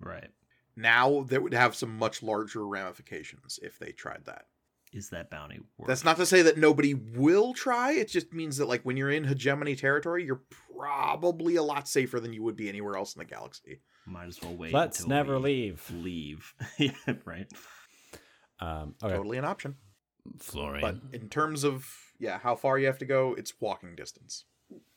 Right. Now that would have some much larger ramifications if they tried that. Is that bounty worth? That's not to say that nobody will try. It just means that like when you're in hegemony territory, you're probably a lot safer than you would be anywhere else in the galaxy. Might as well wait. let's until never we leave. Leave. yeah. Right. Um, okay. Totally an option. Florian. But in terms of yeah, how far you have to go, it's walking distance.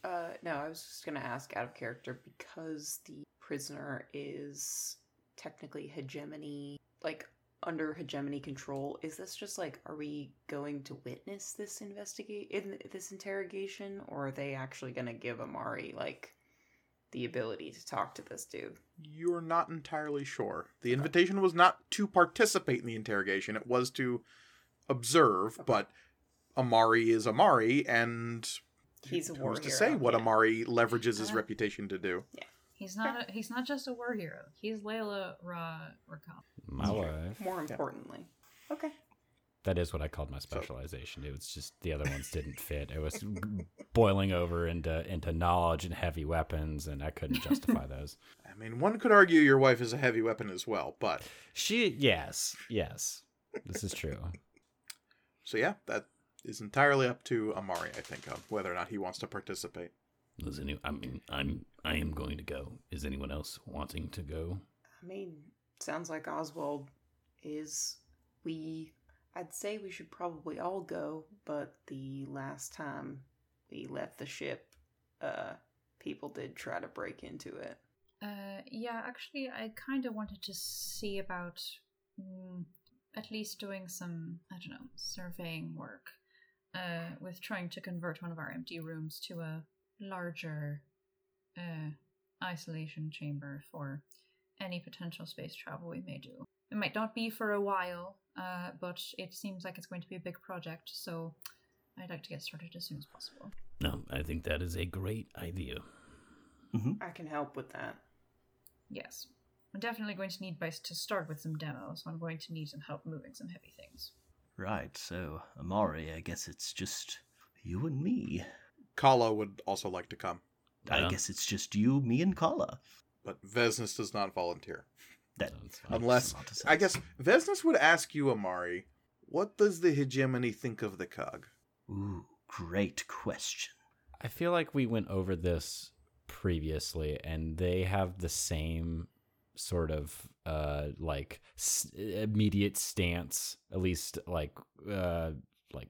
Uh, no, I was just gonna ask out of character because the prisoner is technically hegemony, like under hegemony control. Is this just like, are we going to witness this investigate in this interrogation, or are they actually gonna give Amari like the ability to talk to this dude? You're not entirely sure. The invitation was not to participate in the interrogation, it was to observe, but Amari is Amari and He's a war who's to hero, say what yeah. Amari leverages his reputation to do. Yeah. He's not. A, he's not just a war hero. He's Layla Ra Rakam. My wife. More importantly, okay. That is what I called my specialization. It was just the other ones didn't fit. It was boiling over into into knowledge and heavy weapons, and I couldn't justify those. I mean, one could argue your wife is a heavy weapon as well, but She, yes, yes, this is true. so yeah, that is entirely up to Amari, I think, on whether or not he wants to participate. Does any, I mean, I'm I am going to go. Is anyone else wanting to go? I mean, sounds like Oswald is. We. I'd say we should probably all go, but the last time we left the ship, uh, people did try to break into it. Uh, yeah, actually, I kind of wanted to see about mm, at least doing some, I don't know, surveying work uh, with trying to convert one of our empty rooms to a larger uh, isolation chamber for any potential space travel we may do. It might not be for a while, uh, but it seems like it's going to be a big project, so I'd like to get started as soon as possible. No, I think that is a great idea. I can help with that. Yes. I'm definitely going to need by to start with some demos, I'm going to need some help moving some heavy things. Right, so Amari, I guess it's just you and me. Kala would also like to come, I Yeah. guess it's just you, me, and Kala. but Vesnus does not volunteer. That Sounds fine. Unless, I guess sense. Vesnus would ask you, Amari, what does the hegemony think of the cog? Ooh, great question. I feel like we went over this previously, and they have the same sort of uh like s- immediate stance, at least like uh like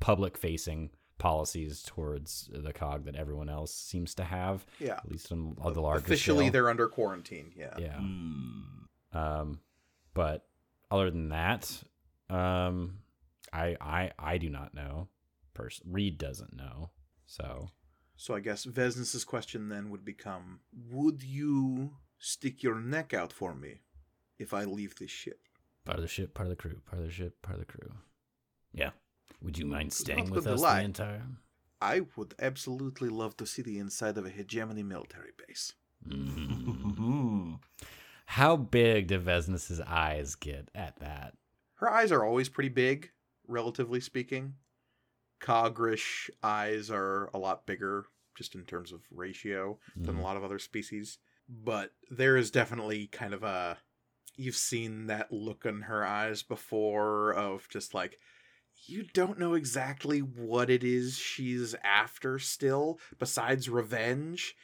public facing policies towards the cog that everyone else seems to have, Yeah. at least on the larger Officially, scale. they're under quarantine. Yeah. yeah. Hmm. Um, but other than that, um, I I I do not know. Pers- Reed doesn't know. So So I guess Vesnus's question then would become: Would you stick your neck out for me if I leave this ship? part of the ship, part of the crew, part of the ship, part of the crew. Yeah. Would you mind staying with us lie. the entire? I would absolutely love to see the inside of a hegemony military base. Mhm. Hmm. How big do Vesnus's eyes get at that? Her eyes are always pretty big, relatively speaking. Cogrish eyes are a lot bigger, just in terms of ratio, than a Mm. lot of other species. But there is definitely kind of a. You've seen that look in her eyes before of just like. You don't know exactly what it is she's after still, besides revenge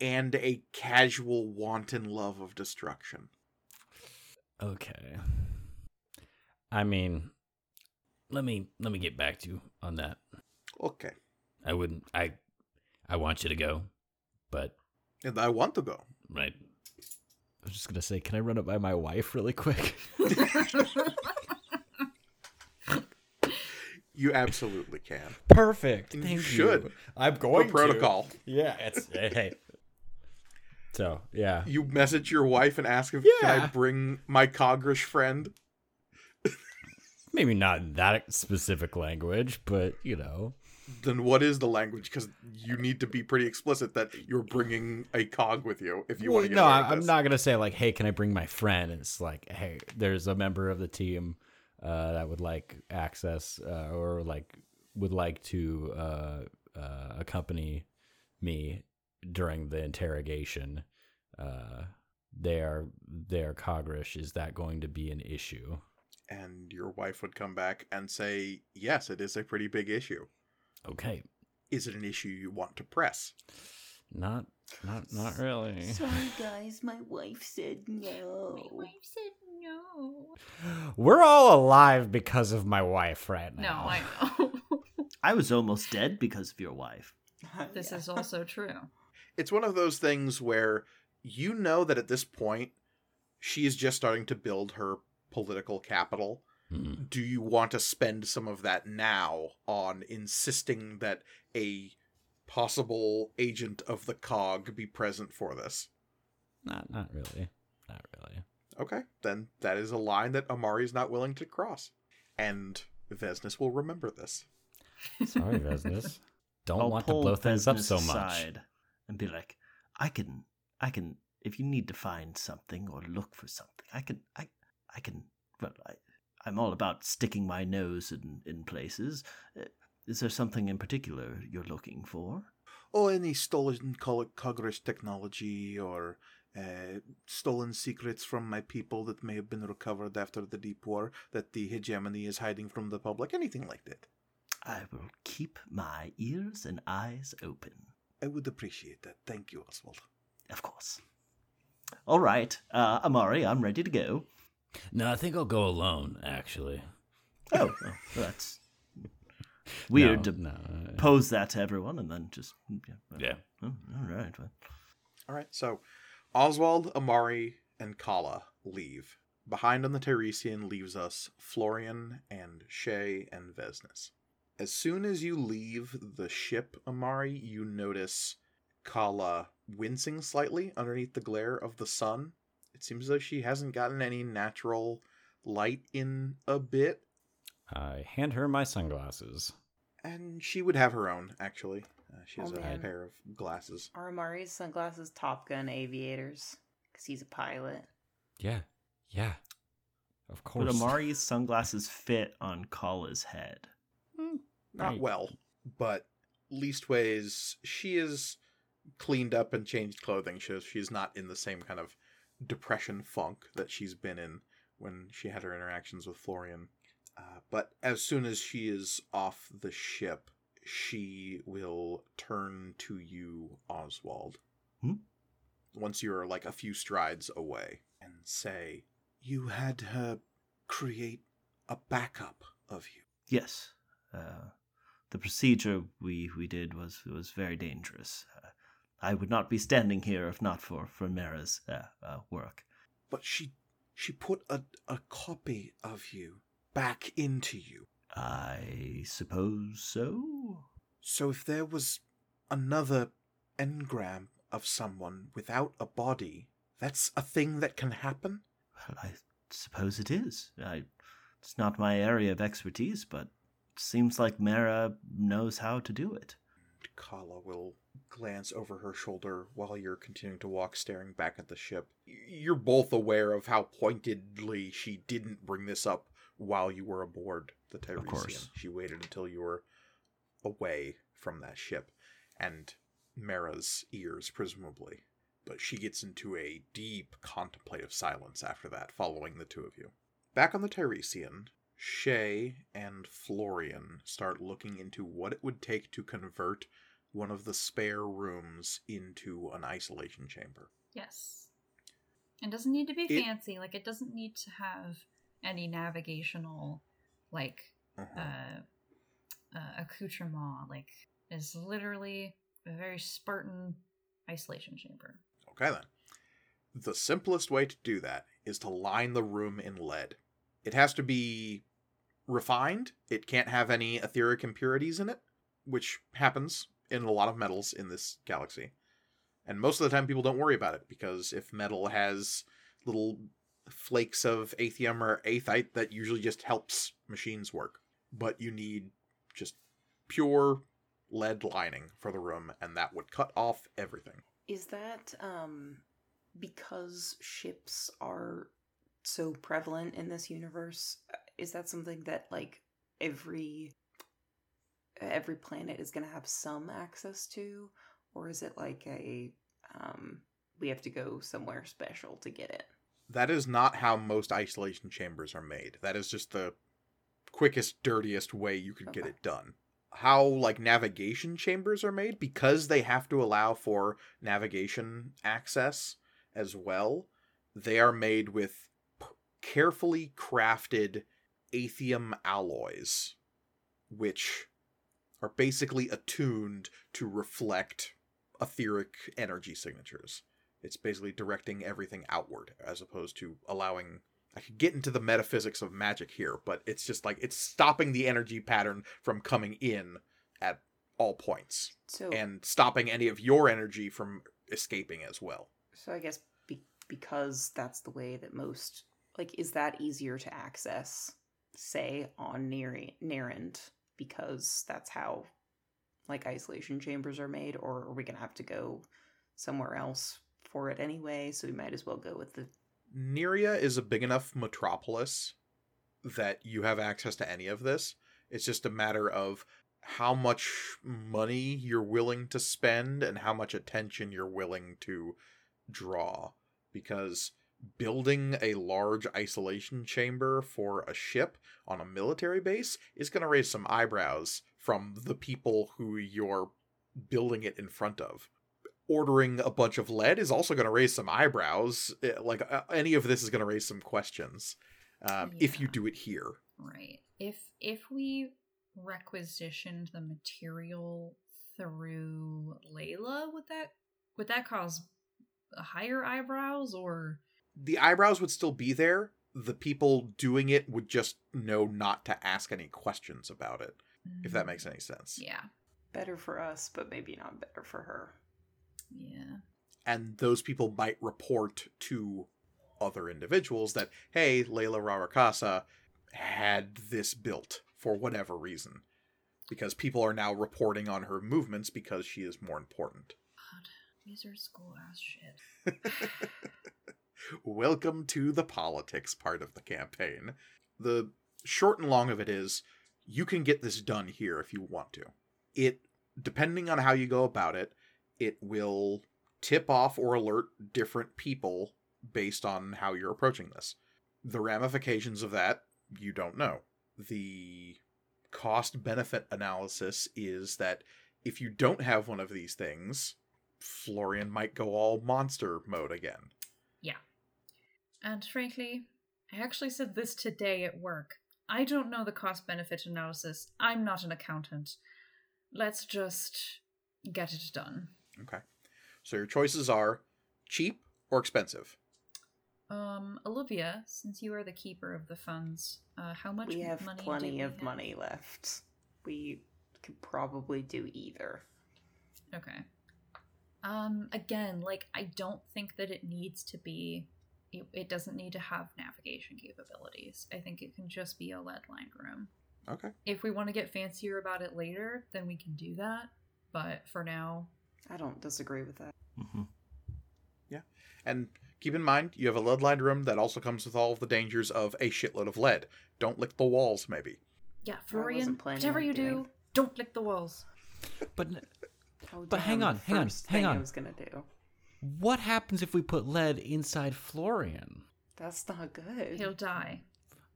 and a casual wanton love of destruction. Okay. I mean, Let me let me get back to you on that. Okay. I wouldn't. I I want you to go, but And I want to go. right. I was just gonna say, can I run it by my wife really quick? You absolutely can. Perfect. You Thank should. you. I'm For going to. protocol. Yeah, it's hey. So yeah, You message your wife and ask if can I bring my Cogrish friend. maybe not in that specific language, but you know, Then what is the language? Because you need to be pretty explicit that you're bringing a cog with you if you Well, want to get no, I'm this. not gonna say like, hey, can I bring my friend? It's like, hey, there's a member of the team uh, that would like access uh, or like would like to uh, uh, accompany me during the interrogation. Uh, they are they are Cogrish. Is that going to be an issue? And your wife would come back and say, yes, it is a pretty big issue. Okay. Is it an issue you want to press? Not not not really. Sorry, guys. My wife said no. My wife said no. We're all alive because of my wife right now. No. I know. I was almost dead because of your wife. this Yeah. is also true. It's one of those things where you know that at this point, she is just starting to build her political capital. Hmm. do you want to spend some of that now on insisting that a possible agent of the cog be present for this Not not really. Not really. Okay then that is a line that amari is not willing to cross and vesnus will remember this Sorry, Vesnus. Don't I'll want to pull blow things up so much. and be like, I can, I can. If you need to find something or look for something, I can, I, I can. Well, I, I'm all about sticking my nose in in places. Uh, Is there something in particular you're looking for? oh any stolen Cog- cogrish technology or uh, stolen secrets from my people that may have been recovered after the deep war that the hegemony is hiding from the public anything like that I will keep my ears and eyes open. i would appreciate that thank you oswald Of course. All right, uh, Amari, I'm ready to go. No, I think I'll go alone. Actually. Oh, well, that's weird No, to no. uh, pose that to everyone and then just yeah. well, Yeah. oh, all right. Well, All right, so Oswald, Amari, and Kala leave. Behind on the Tiresian leaves us Florian and Shay and Vesnus. As soon as you leave the ship, Amari, you notice Kala wincing slightly underneath the glare of the sun. It seems as though she hasn't gotten any natural light in a bit, I hand her my sunglasses. and she would have her own, actually. Uh, she has Oh, a man. pair of glasses. Are Amari's sunglasses Top Gun aviators? Because he's a pilot. Yeah, yeah. Of course. Would Amari's sunglasses fit on Kala's head? Not Right. well, but leastways, she is cleaned up and changed clothing. So she's not in the same kind of depression funk that she's been in when she had her interactions with Florian. Uh, but as soon as she is off the ship, she will turn to you, Oswald. Hmm? Once you're like a few strides away, and say, You had her create a backup of you. Yes. Uh, the procedure we, we did was was very dangerous. Uh, I would not be standing here if not for for Mara's uh, uh, work. but she she put a, a copy of you back into you. I suppose so. So if there was another engram of someone without a body, that's a thing that can happen? Well, I suppose it is. I, it's not my area of expertise, but it seems like Mara knows how to do it. Kala will glance over her shoulder while you're continuing to walk, staring back at the ship. You're both aware of how pointedly she didn't bring this up while you were aboard the Tiresian. course. She waited until you were away from that ship and Mara's ears, presumably. But she gets into a deep contemplative silence after that, following the two of you. Back on the Tiresian, Shay and Florian start looking into what it would take to convert one of the spare rooms into an isolation chamber. Yes. It doesn't need to be It- fancy. Like it doesn't need to have any navigational like Uh-huh. uh, uh accoutrement. Like is literally a very Spartan isolation chamber. Okay, then. The simplest way to do that is to line the room in lead. It has to be refined. It can't have any etheric impurities in it, which happens in a lot of metals in this galaxy. And most of the time, people don't worry about it because if metal has little flakes of aethium or aethite, that usually just helps machines work. But you need just pure lead lining for the room, and that would cut off everything. Is that um because ships are so prevalent in this universe? uh, Is that something that like every every planet is going to have some access to or is it like a um we have to go somewhere special to get it? That is not how most isolation chambers are made. That is just the quickest, dirtiest way you could get it done. How like navigation chambers are made because they have to allow for navigation access as well. They are made with p- carefully crafted aethium alloys which are basically attuned to reflect etheric energy signatures. It's basically directing everything outward as opposed to allowing. I could get into the metaphysics of magic here, but it's just like it's stopping the energy pattern from coming in at all points So and stopping any of your energy from escaping as well. so I guess be- because that's the way that most like is that easier to access say on near Nerend because that's how like isolation chambers are made or are we going to have to go somewhere else for it anyway so we might as well go with the Neria is a big enough metropolis that you have access to any of this. It's just a matter of how much money you're willing to spend and how much attention you're willing to draw. Because building a large isolation chamber for a ship on a military base is going to raise some eyebrows from the people who you're building it in front of ordering a bunch of lead is also going to raise some eyebrows. Eh, Like uh, any of this is going to raise some questions um, if you do it here. Right. If if we requisitioned the material through Layla, would that would that cause higher eyebrows or The eyebrows would still be there. The people doing it would just know not to ask any questions about it, if that makes any sense. Yeah. better for us but maybe not better for her Yeah. and those people might report to other individuals that hey layla rarakasa had this built for whatever reason because people are now reporting on her movements because she is more important God, these are school ass shit. welcome to the politics part of the campaign the short and long of it is you can get this done here if you want to it depending on how you go about it it will tip off or alert different people based on how you're approaching this. The ramifications of that, you don't know. The cost benefit analysis is that if you don't have one of these things, Florian might go all monster mode again. Yeah. And frankly, I actually said this today at work. I don't know the cost benefit analysis. I'm not an accountant. Let's just get it done. Okay. So your choices are cheap or expensive. Um, Olivia, since you are the keeper of the funds, uh, how much we have money do plenty we of have? money left. We could probably do either. Okay. Um, again, like I don't think that it needs to be. It, it doesn't need to have navigation capabilities. I think it can just be a lead lined room. Okay. If we want to get fancier about it later, then we can do that. But for now, I don't disagree with that. hmm Yeah. And keep in mind, you have a lead lined room that also comes with all of the dangers of a shitload of lead. Don't lick the walls, maybe. yeah, Florian, whatever you doing do, don't lick the walls. But Oh, But hang on, the hang on, hang thing I on. was gonna do. what happens if we put lead inside Florian? That's not good. He'll die.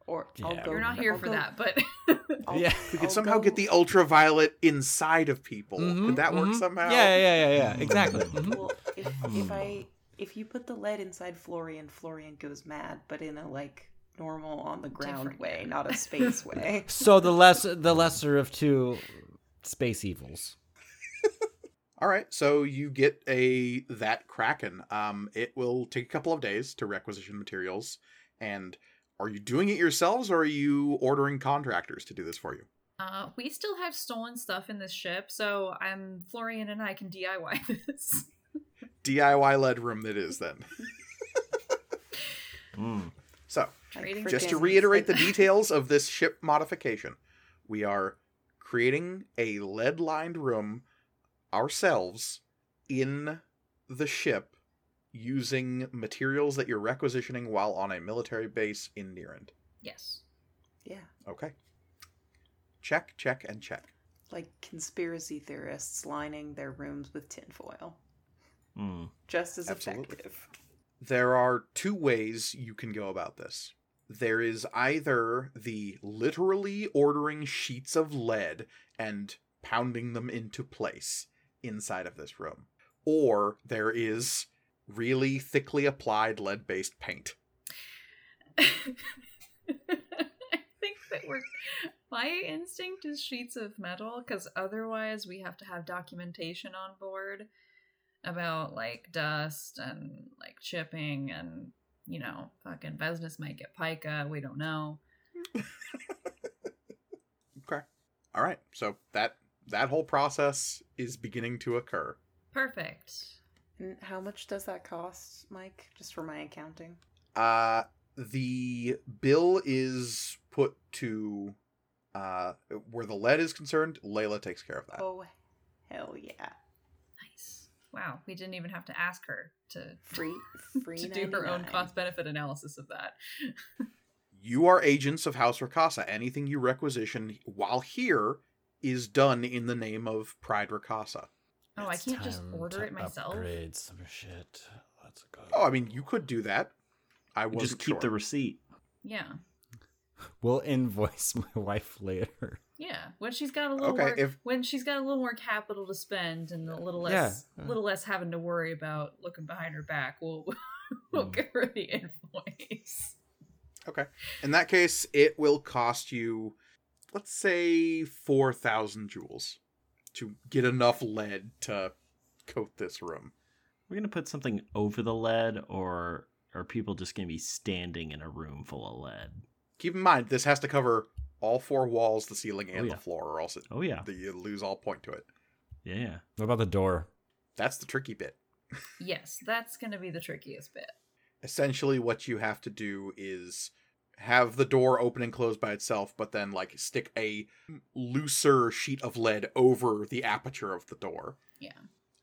Or I'll Yeah. go, You're not here I'll for go- that, but Yeah. We could I'll somehow go- get the ultraviolet inside of people. Mhm, Could that work mhm. somehow? Yeah, yeah, yeah, yeah. Exactly. Mhm. Well, if, if I if you put the lead inside Florian, Florian goes mad, but in a like normal on the ground Different way, way. not a space way. So the less the lesser of two space evils. All right, so you get a that kraken. Um, it will take a couple of days to requisition materials. And are you doing it yourselves, or are you ordering contractors to do this for you? uh, we still have stolen stuff in this ship, so I'm Florian and I can DIY this. DIY lead room that is then. Mm. So Like Trading just to reiterate the details of this ship modification, we are creating a lead lined room ourselves in the ship using materials that you're requisitioning while on a military base in Nirand. yes. Yeah, Okay. Check, check, and check. like conspiracy theorists lining their rooms with tinfoil. Mm. Just as Absolutely. effective. There are two ways you can go about this. There is either the literally ordering sheets of lead and pounding them into place inside of this room, or there is really thickly applied lead based paint. I think that we're. My instinct is sheets of metal, because otherwise we have to have documentation on board about like dust and like chipping and you know fucking business might get pica. We don't know. Okay. All right. So that that whole process is beginning to occur. Perfect. And how much does that cost, Mike? Just for my accounting. Uh the bill is put to uh where the lead is concerned, Layla takes care of that. Oh, hell yeah! Nice. Wow, we didn't even have to ask her to Free, free to do her own cost benefit analysis of that. You are agents of House Rakasa. Anything you requisition while here is done in the name of Pride Rakasa. Oh, I can't just order to it myself. Upgrade some shit. Let's go. Oh, I mean, you could do that. I You wasn't just keep the receipt. Yeah. We'll invoice my wife later. Yeah, when she's got a little Okay, more, if- when she's got a little more capital to spend and a little less, uh. little less having to worry about looking behind her back, we'll we'll Mm. give her the invoice. Okay. In that case, it will cost you, let's say, 4,000 jewels to get enough lead to coat this room. We're gonna put something over the lead, or are people just gonna be standing in a room full of lead? Keep in mind, this has to cover all four walls, the ceiling, oh, and Oh, yeah. the floor, or else it, Oh yeah, you lose all point to it. yeah, yeah. What about the door? That's the tricky bit. Yes, that's going to be the trickiest bit. Essentially, what you have to do is have the door open and close by itself, but then like stick a looser sheet of lead over the aperture of the door. Yeah.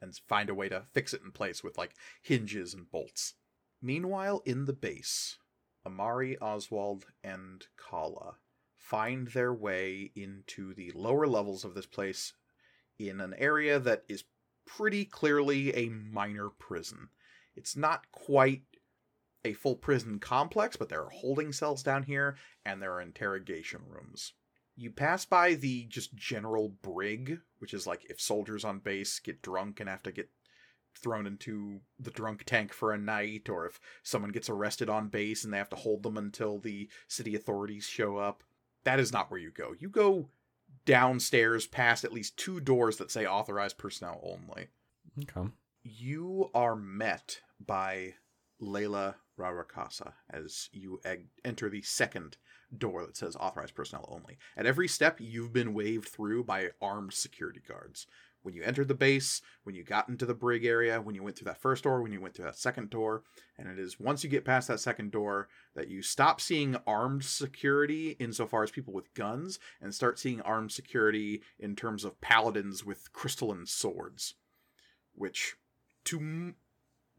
And find a way to fix it in place with like hinges and bolts. Meanwhile, in the base, Amari, Oswald, and Kala find their way into the lower levels of this place in an area that is pretty clearly a minor prison. It's not quite a full prison complex, but there are holding cells down here and there are interrogation rooms. You pass by the just general brig, which is like if soldiers on base get drunk and have to get thrown into the drunk tank for a night, or if someone gets arrested on base and they have to hold them until the city authorities show up. That is not where you go. You go downstairs past at least two doors that say authorized personnel only. Okay. You are met by Layla Rarakasa as you enter the second door that says authorized personnel only. At every step, you've been waved through by armed security guards. When you entered the base, when you got into the brig area, when you went through that first door, when you went through that second door, and it is once you get past that second door that you stop seeing armed security insofar as people with guns and start seeing armed security in terms of paladins with crystalline swords, which to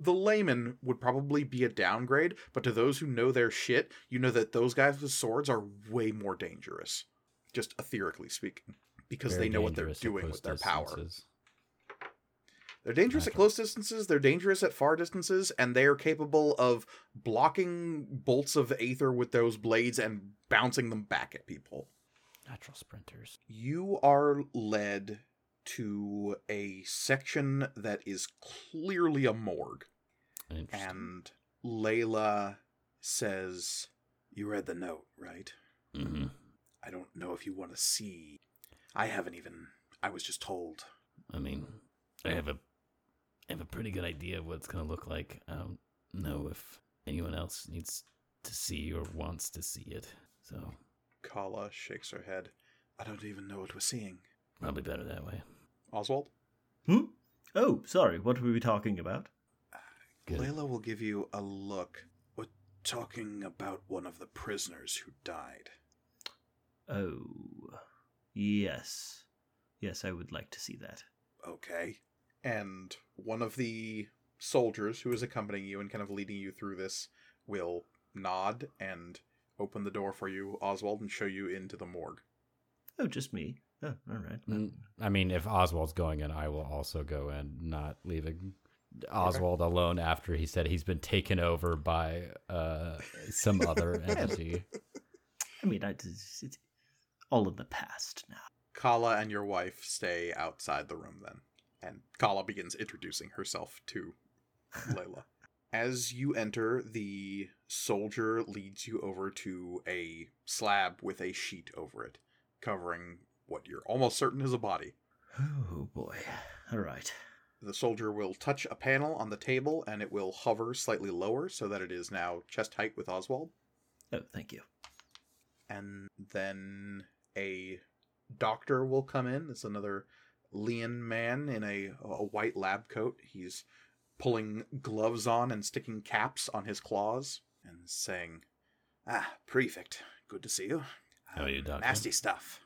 the layman would probably be a downgrade, but to those who know their shit, you know that those guys with swords are way more dangerous, just etherically speaking, because Very they know what they're doing with their power. They're dangerous at close distances, they're dangerous at far distances, and they are capable of blocking bolts of aether with those blades and bouncing them back at people. Natural sprinters. You are led to a section that is clearly a morgue. Interesting. And Layla says, You read the note, right? Mm-hmm. I don't know if you want to see. I haven't even. I was just told. I mean, I have a, I have a pretty good idea of what it's gonna look like. I don't know if anyone else needs to see or wants to see it, so Kala shakes her head. I don't even know what we're seeing. probably better that way. Oswald? Hmm? Oh, sorry. What were we talking about? Good. Layla will give you a look. We're talking about one of the prisoners who died. Oh, yes. Yes, I would like to see that. Okay. And one of the soldiers who is accompanying you and kind of leading you through this will nod and open the door for you, Oswald, and show you into the morgue. Oh, just me. Oh, all right. Mm, I mean, if Oswald's going in, I will also go in, not leaving Oswald alone after he said he's been taken over by uh, some other entity. I mean, I, it's, it's all in the past now. Kala and your wife stay outside the room then. And Kala begins introducing herself to Layla. As you enter, the soldier leads you over to a slab with a sheet over it, covering what you're almost certain is a body. Oh, boy. All right. The soldier will touch a panel on the table and it will hover slightly lower so that it is now chest height with Oswald. Oh, thank you. and then a doctor will come in. It's another lean man in a, a white lab coat. He's pulling gloves on and sticking caps on his claws and saying, "Ah, prefect, good to see you. How are you, Um, Doctor?" Nasty stuff.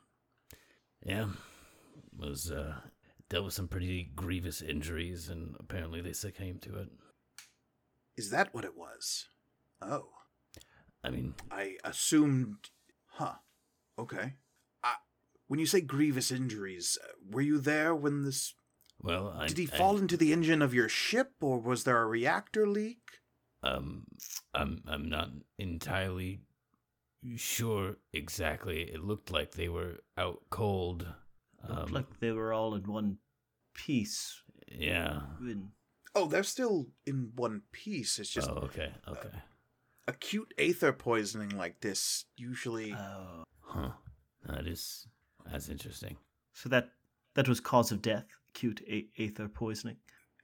Yeah, was uh, dealt with some pretty grievous injuries, and apparently they succumbed to it. Is that what it was? Oh, I mean, I assumed. Huh. Okay. Uh, when you say grievous injuries, uh, were you there when this well, I Did he I- fall into the engine of your ship, or was there a reactor leak? Um, I'm I'm not entirely sure exactly. It looked like they were out cold. Looked Um, like they were all in one piece. yeah. In, Oh, they're still in one piece. It's just oh, okay, okay. acute aether poisoning like this usually. oh. Huh. That is that's interesting. So that that was cause of death, acute a- aether poisoning.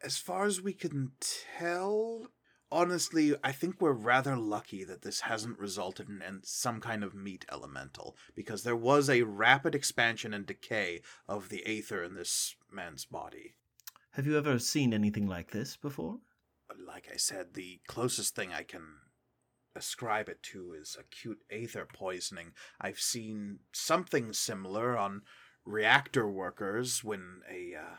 as far as we can tell, honestly, I think we're rather lucky that this hasn't resulted in, in some kind of meat elemental, because there was a rapid expansion and decay of the aether in this man's body. have you ever seen anything like this before? Like I said, the closest thing I can ascribe it to is acute aether poisoning. I've seen something similar on reactor workers when a uh,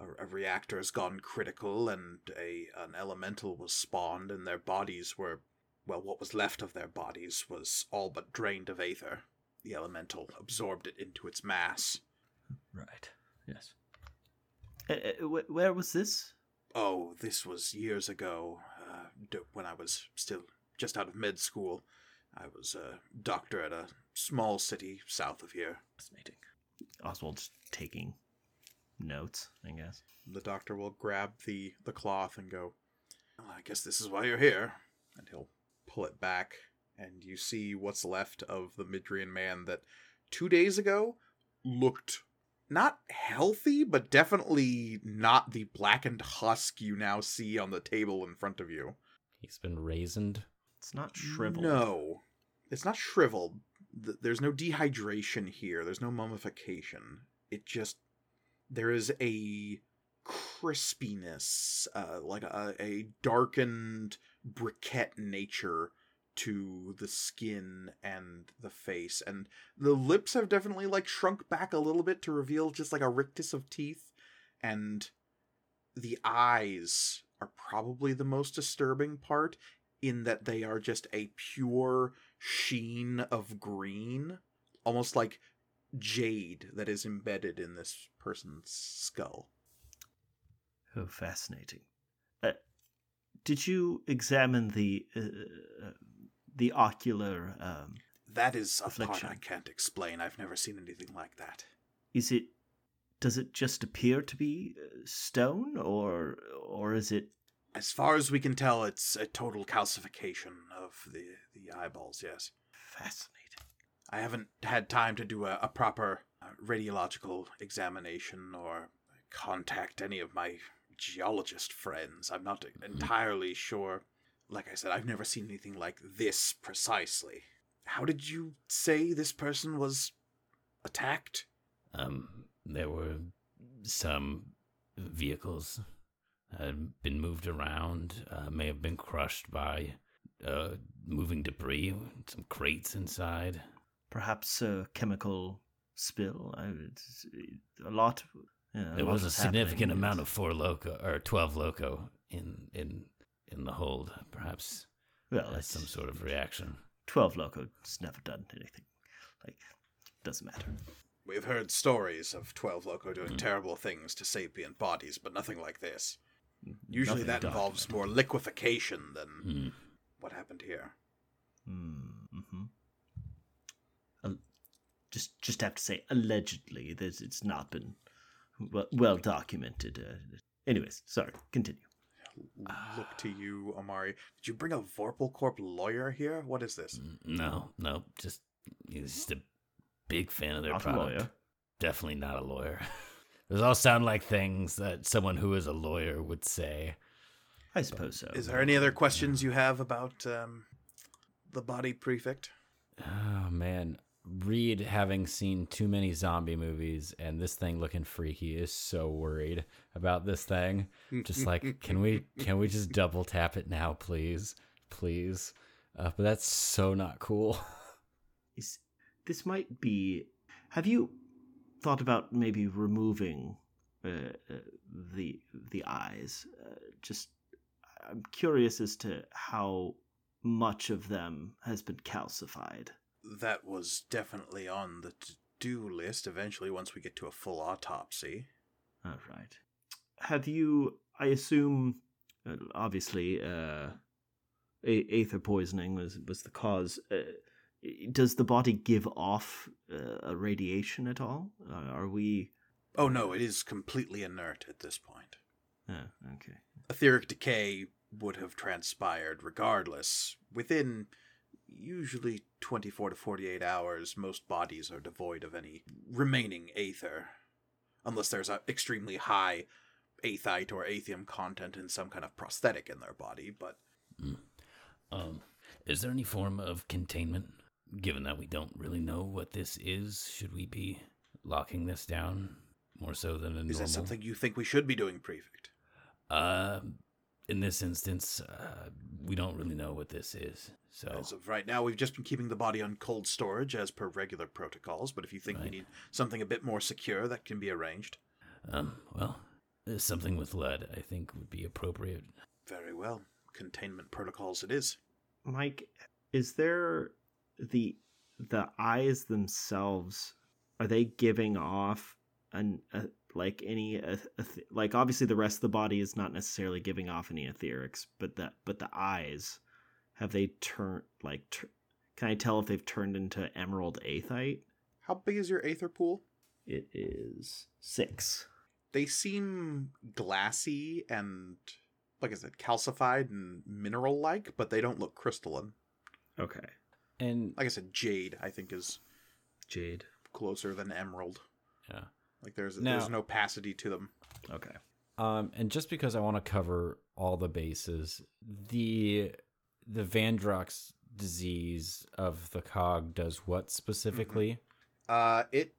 a, a reactor has gone critical and a an elemental was spawned and their bodies were well what was left of their bodies was all but drained of aether. The elemental absorbed it into its mass. Right. Yes. Uh, uh, where was this? Oh, this was years ago, uh, when I was still just out of med school. I was a doctor at a small city south of here. Fascinating. Oswald's taking notes, I guess. The doctor will grab the, the cloth and go, well, I guess this is why you're here. And he'll pull it back, and you see what's left of the Midrian man that two days ago looked not healthy, but definitely not the blackened husk you now see on the table in front of you. He's been raisined. It's not shriveled. No, it's not shriveled. There's no dehydration here. There's no mummification. It just there is a crispiness, uh, like a, a darkened briquette nature to the skin and the face, and the lips have definitely like shrunk back a little bit to reveal just like a rictus of teeth, and the eyes are probably the most disturbing part in that they are just a pure sheen of green, almost like jade that is embedded in this person's skull. Oh, fascinating. Uh, did you examine the uh, uh, the ocular? Um, That is a part I can't explain. I've never seen anything like that. is it? Does it just appear to be uh, stone, or or is it? As far as we can tell, it's a total calcification of the, the eyeballs, yes. Fascinating. I haven't had time to do a, a proper uh, radiological examination or contact any of my geologist friends. I'm not entirely sure. Like I said, I've never seen anything like this precisely. How did you say this person was attacked? Um, there were some vehicles had been moved around, uh, may have been crushed by uh, moving debris, some crates inside. Perhaps a chemical spill. I, it's, a lot. Yeah, there was a significant happening. amount of four loco or twelve loco in in in the hold. Perhaps Well, that's some sort of reaction. twelve loco. It's never done anything. Like, doesn't matter. We've heard stories of 12 Loco doing terrible things to sapient bodies, but nothing like this. Usually Nothing that involves more liquefaction than Hmm. what happened here. Mm-hmm. Just, just have to say, allegedly, that it's not been well, well documented. Uh, anyways, sorry. Continue. Look to you, Amari. Did you bring a Vorpal Corp lawyer here? What is this? No, no, just he's just a big fan of their Not a product. lawyer. Definitely not a lawyer. Those all sound like things that someone who is a lawyer would say. I suppose so. Is there any other questions you have about um, the body prefect? Oh man, Reed having seen too many zombie movies and this thing looking freaky is so worried about this thing. Just like, can we can we just double tap it now, please, please? Uh, but that's so not cool. Is this might be? Have you thought about maybe removing uh, uh, the the eyes? Uh, just, I'm curious as to how much of them has been calcified. That was definitely on the to do list eventually once we get to a full autopsy. All right. Have you? I assume, uh, obviously, uh, a- aether poisoning was was the cause. Uh, does the body give off uh, a radiation at all? Uh, are we? Oh no, it is completely inert at this point. Oh, okay. Etheric decay would have transpired regardless. Within usually 24 to 48 hours, most bodies are devoid of any remaining aether. Unless there's an extremely high aethite or aethium content in some kind of prosthetic in their body, but Um, is there any form of containment? Given that we don't really know what this is, should we be locking this down more so than a Is normal. that something you think we should be doing, Prefect? Uh, in this instance, uh, we don't really know what this is. So As of right now, we've just been keeping the body on cold storage as per regular protocols, but if you think we need something a bit more secure, that can be arranged. Um, well, uh, something with lead, I think, would be appropriate. Very well. Containment protocols it is. Mike, is there the the eyes themselves? Are they giving off an a, like any a, a like obviously the rest of the body is not necessarily giving off any etherics, but the but the eyes have they turned like tur can I tell if they've turned into emerald aethite? How big is your aether pool? It is six. They seem glassy and, like I said, calcified and mineral like, but they don't look crystalline. Okay, And Like I said, jade, I think, is jade. closer than emerald. yeah. Like there's Now- there's no opacity to them. Okay. Um, and just because I want to cover all the bases, the the Vandrox disease of the cog does what specifically? Uh, it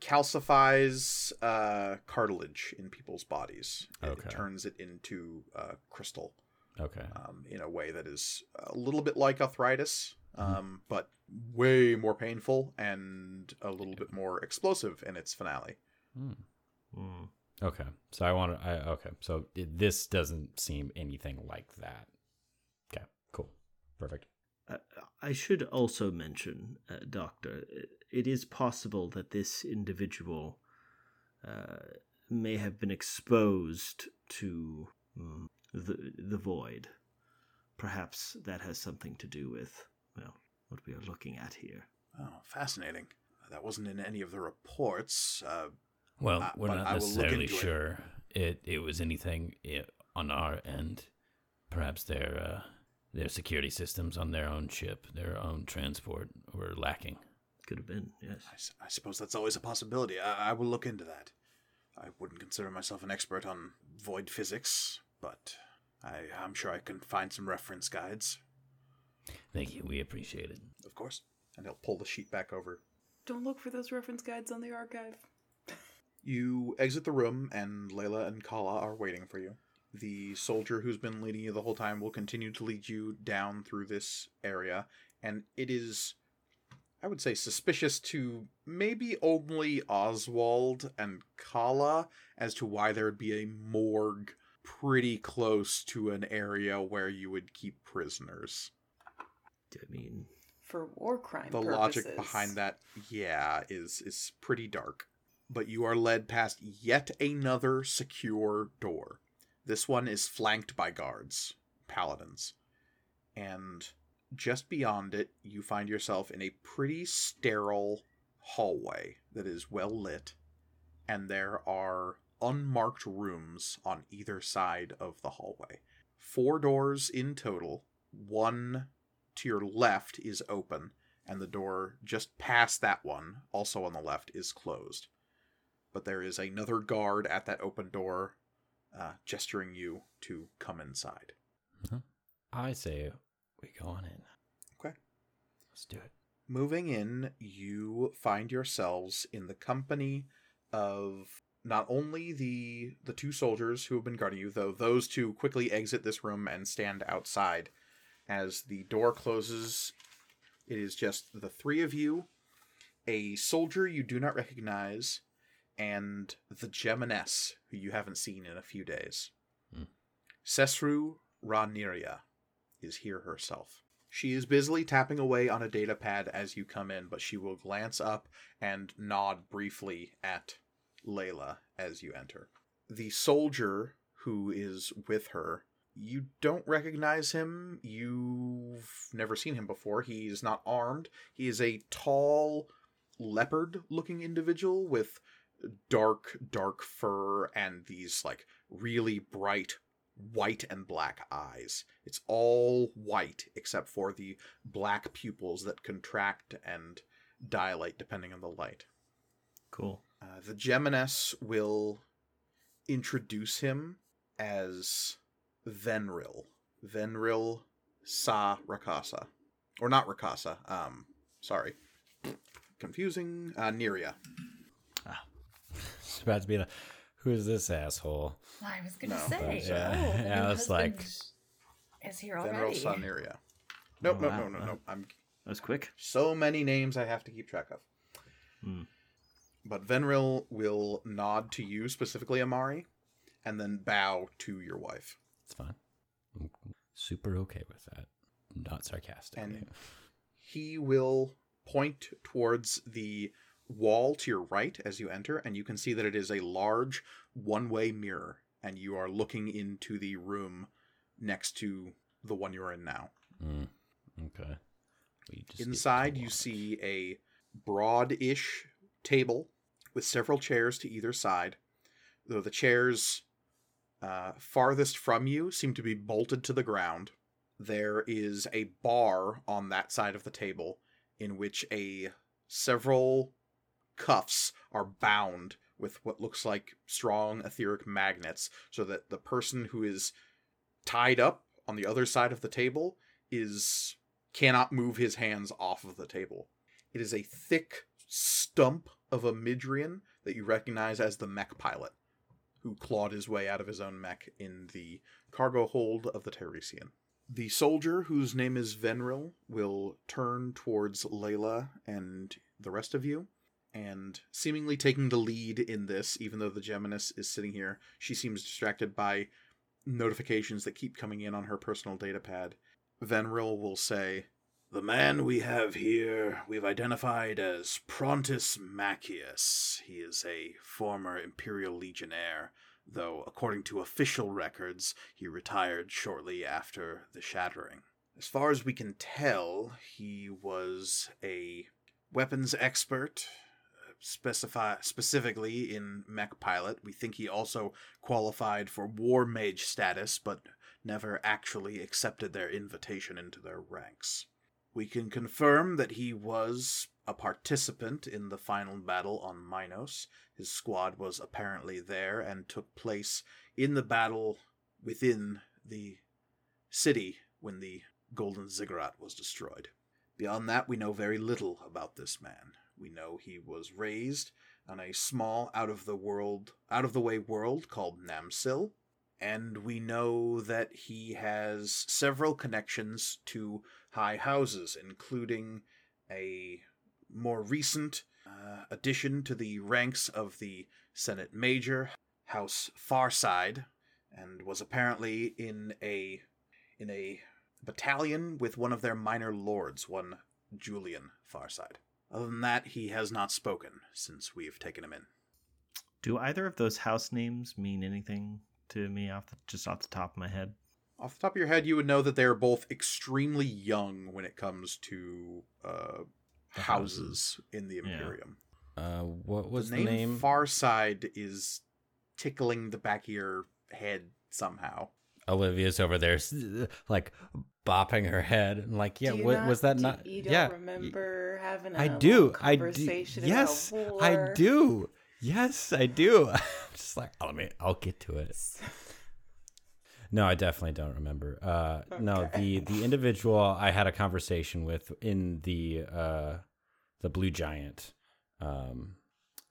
calcifies uh, cartilage in people's bodies. Okay. It turns it into uh, crystal Okay. um, in a way that is a little bit like arthritis, Mhm. um, but way more painful and a little bit more explosive in its finale. Hmm. Hmm. Okay. So I want to. I okay. So it, this doesn't seem anything like that. Okay. Cool. Perfect. Uh, I should also mention, uh, Doctor, it is possible that this individual uh, may have been exposed to mm, the the void. Perhaps that has something to do with well what we are looking at here. Oh, fascinating. That wasn't in any of the reports. Uh, Well, Uh, we're not I will look necessarily into it. sure it. it was anything on our end. Perhaps their uh, their security systems on their own ship, their own transport, were lacking. Could have been, yes. I, s- I suppose that's always a possibility. I, I will look into that. I wouldn't consider myself an expert on void physics, but I, I'm sure I can find some reference guides, Thank you. We appreciate it. of course. And he'll pull the sheet back over. Don't look for those reference guides on the archive. You exit the room, and Layla and Kala are waiting for you. The soldier who's been leading you the whole time will continue to lead you down through this area, and it is, I would say, suspicious to maybe only Oswald and Kala as to why there would be a morgue pretty close to an area where you would keep prisoners. I mean, For war crime the purposes. logic behind that yeah is is pretty dark but you are led past yet another secure door. This one is flanked by guards paladins and just beyond it you find yourself in a pretty sterile hallway that is well lit and there are unmarked rooms on either side of the hallway. Four doors in total. One to your left is open, and the door just past that one, also on the left, is closed. But there is another guard at that open door, uh, gesturing you to come inside. I say we go on in. Okay. Let's do it. Moving in, you find yourselves in the company of not only the the two soldiers who have been guarding you, though those two quickly exit this room and stand outside. As the door closes, it is just the three of you, a soldier you do not recognize, and the Geminess, who you haven't seen in a few days. Hmm. Sesru Raniria is here herself. She is busily tapping away on a data pad as you come in, but she will glance up and nod briefly at Layla as you enter. The soldier who is with her, you don't recognize him. You've never seen him before. He is not armed. He is a tall, leopard looking individual with dark, dark fur and these like really bright white and black eyes. It's all white except for the black pupils that contract and dilate depending on the light. cool. Uh, the Geminess will introduce him as Venril. Venril Sa Rakasa. Or not Rakasa. Um, sorry. Confusing. Uh, Niria. It's about to be like, who's this asshole? I was gonna No, say. but, yeah, oh, the yeah, new I was like- husband is here Venril already. Soniria. Nope, Oh, nope, wow. no, no, no. I'm That was quick. so many names I have to keep track of. Hmm. But Venril will nod to you specifically, Amari, and then bow to your wife. It's fine. I'm super okay with that. Not sarcastic. And he will point towards the wall to your right as you enter, and you can see that it is a large one way mirror, and you are looking into the room next to the one you're in now. Mm, okay. Inside, you see a broad ish table with several chairs to either side, though the chairs uh, farthest from you seem to be bolted to the ground. There is a bar on that side of the table in which a several cuffs are bound with what looks like strong etheric magnets so that the person who is tied up on the other side of the table is cannot move his hands off of the table. It is a thick stump of a Midrian that you recognize as the mech pilot, who clawed his way out of his own mech in the cargo hold of the Tiresian. The soldier, whose name is Venril, will turn towards Layla and the rest of you, and seemingly taking the lead in this, even though the Geminess is sitting here, she seems distracted by notifications that keep coming in on her personal data pad. Venril will say, The man we have here we've identified as Prontus Macius. He is a former Imperial Legionnaire, though according to official records, he retired shortly after the Shattering. As far as we can tell, he was a weapons expert, specify specifically in mech pilot. We think he also qualified for war mage status, but never actually accepted their invitation into their ranks. We can confirm that he was a participant in the final battle on Minos. His squad was apparently there and took place in the battle within the city when the Golden Ziggurat was destroyed. Beyond that, we know very little about this man. We know he was raised on a small out of the world out of the way world called Namsil, and we know that he has several connections to high houses, including a more recent uh, addition to the ranks of the Senate Major, House Farside, and was apparently in a in a battalion with one of their minor lords, one Julian Farside. Other than that, he has not spoken since we've taken him in. Do either of those house names mean anything to me off the, just off the top of my head? Off the top of your head, you would know that they are both extremely young when it comes to uh, houses, houses. in the Yeah. Imperium. Uh, what was the the name, name? Farside is tickling the back of your head somehow. Olivia's over there, like bopping her head, and like, yeah, what not- was that? do- Not You don't yeah. remember having a I little do. I do. Yes, about I do. Yes, I do. I'm just like, oh, let me. I'll get to it. No, I definitely don't remember. Uh, No, the the individual I had a conversation with in the uh, the Blue Giant, um,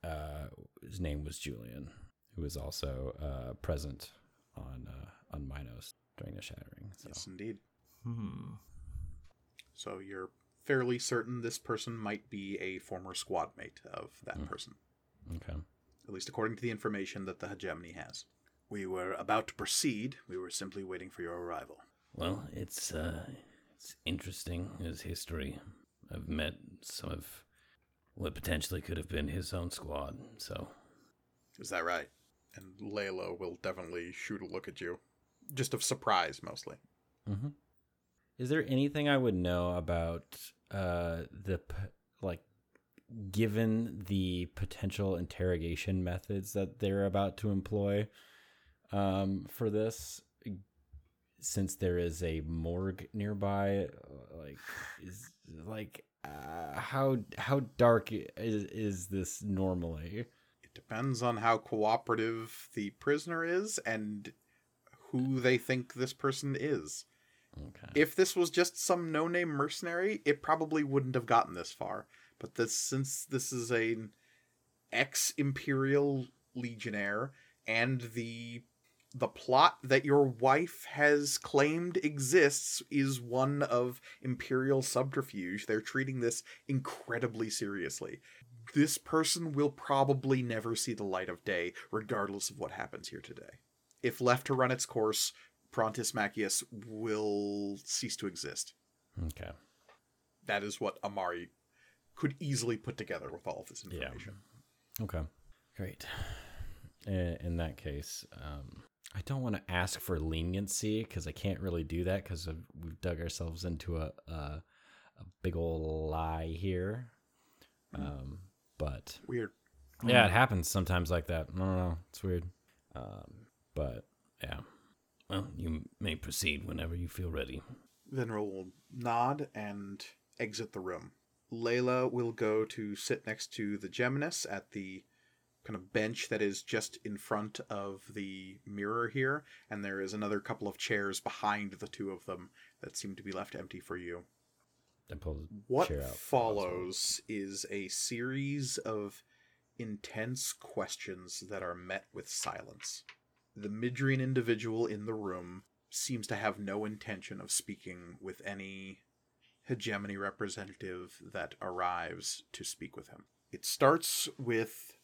uh, his name was Julian, who was also uh, present on uh, on Minos during the Shattering. So. Yes, indeed. Hmm. So you're fairly certain this person might be a former squad mate of that Hmm. person, Okay. at least according to the information that the hegemony has. We were about to proceed. We were simply waiting for your arrival. Well, it's uh, it's interesting his history. I've met some of what potentially could have been his own squad. So Is that right? And Layla will definitely shoot a look at you, just of surprise mostly. Mm-hmm. Is there anything I would know about uh, the like, given the potential interrogation methods that they're about to employ um, for this? Since there is a morgue nearby, like is like uh, how how dark is is this normally? It depends on how cooperative the prisoner is and who they think this person is. Okay. If this was just some no-name mercenary, it probably wouldn't have gotten this far. But this since this is a ex Imperial Legionnaire and the the plot that your wife has claimed exists is one of imperial subterfuge. They're treating this incredibly seriously. This person will probably never see the light of day, regardless of what happens here today. If left to run its course, Prontis Macius will cease to exist. Okay. That is what Amari could easily put together with all of this Yeah. information. Okay. Great. In, that case, um, I don't want to ask for leniency because I can't really do that because we've dug ourselves into a, a a big old lie here. Um, but Weird. yeah, it happens sometimes like that. I don't know. It's weird. Um, but yeah. Well, you may proceed whenever you feel ready. Venril will nod and exit the room. Layla will go to sit next to the Geminess at the kind of bench that is just in front of the mirror here, and there is another couple of chairs behind the two of them that seem to be left empty for you. I pull the What chair out. follows is a series of intense questions that are met with silence. The Midrian individual in the room seems to have no intention of speaking with any hegemony representative that arrives to speak with him. It starts with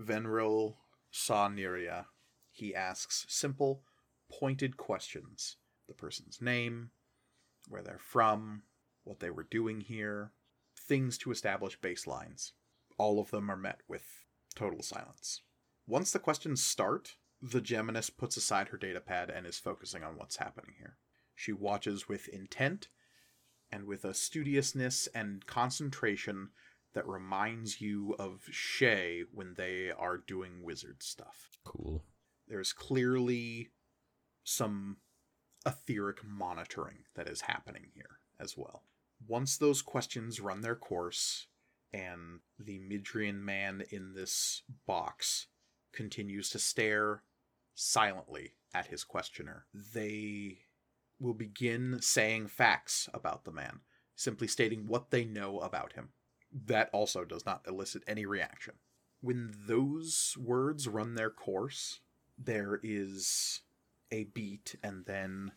Venril Sauniria. He asks simple, pointed questions the person's name, where they're from, what they were doing here, things to establish baselines. All of them are met with total silence. Once the questions start, the Geminess puts aside her datapad and is focusing on what's happening here. She watches with intent and with a studiousness and concentration that reminds you of Shay when they are doing wizard stuff. Cool. There's clearly some etheric monitoring that is happening here as well. Once those questions run their course, and the Midrian man in this box continues to stare silently at his questioner, they will begin saying facts about the man, simply stating what they know about him. That also does not elicit any reaction. When those words run their course, there is a beat, and then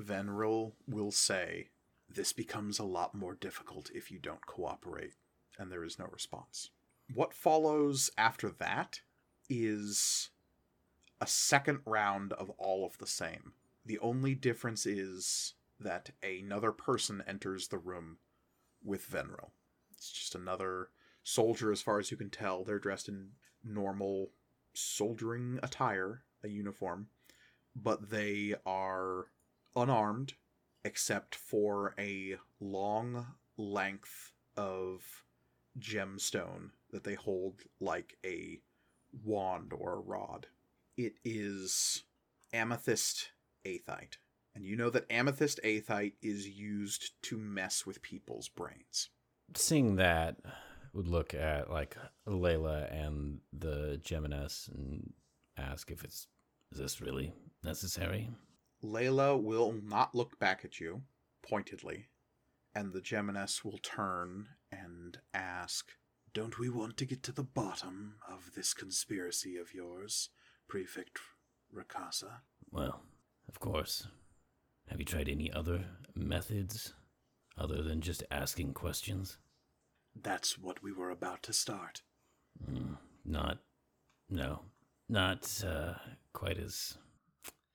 Venril will say, This becomes a lot more difficult if you don't cooperate. And there is no response. What follows after that is a second round of all of the same. The only difference is that another person enters the room with Venril. It's just another soldier, as far as you can tell. They're dressed in normal soldiering attire, a uniform, but they are unarmed except for a long length of gemstone that they hold like a wand or a rod. It is amethyst aethite. And you know that amethyst aethite is used to mess with people's brains. Seeing that would look at like Layla and the Geminess and ask if it's Is this really necessary? Layla will not look back at you pointedly, and the Geminess will turn and ask, Don't we want to get to the bottom of this conspiracy of yours, Prefect Rakasa? Well, of course. Have you tried any other methods other than just asking questions? That's what we were about to start. Mm, not, no, not uh, quite as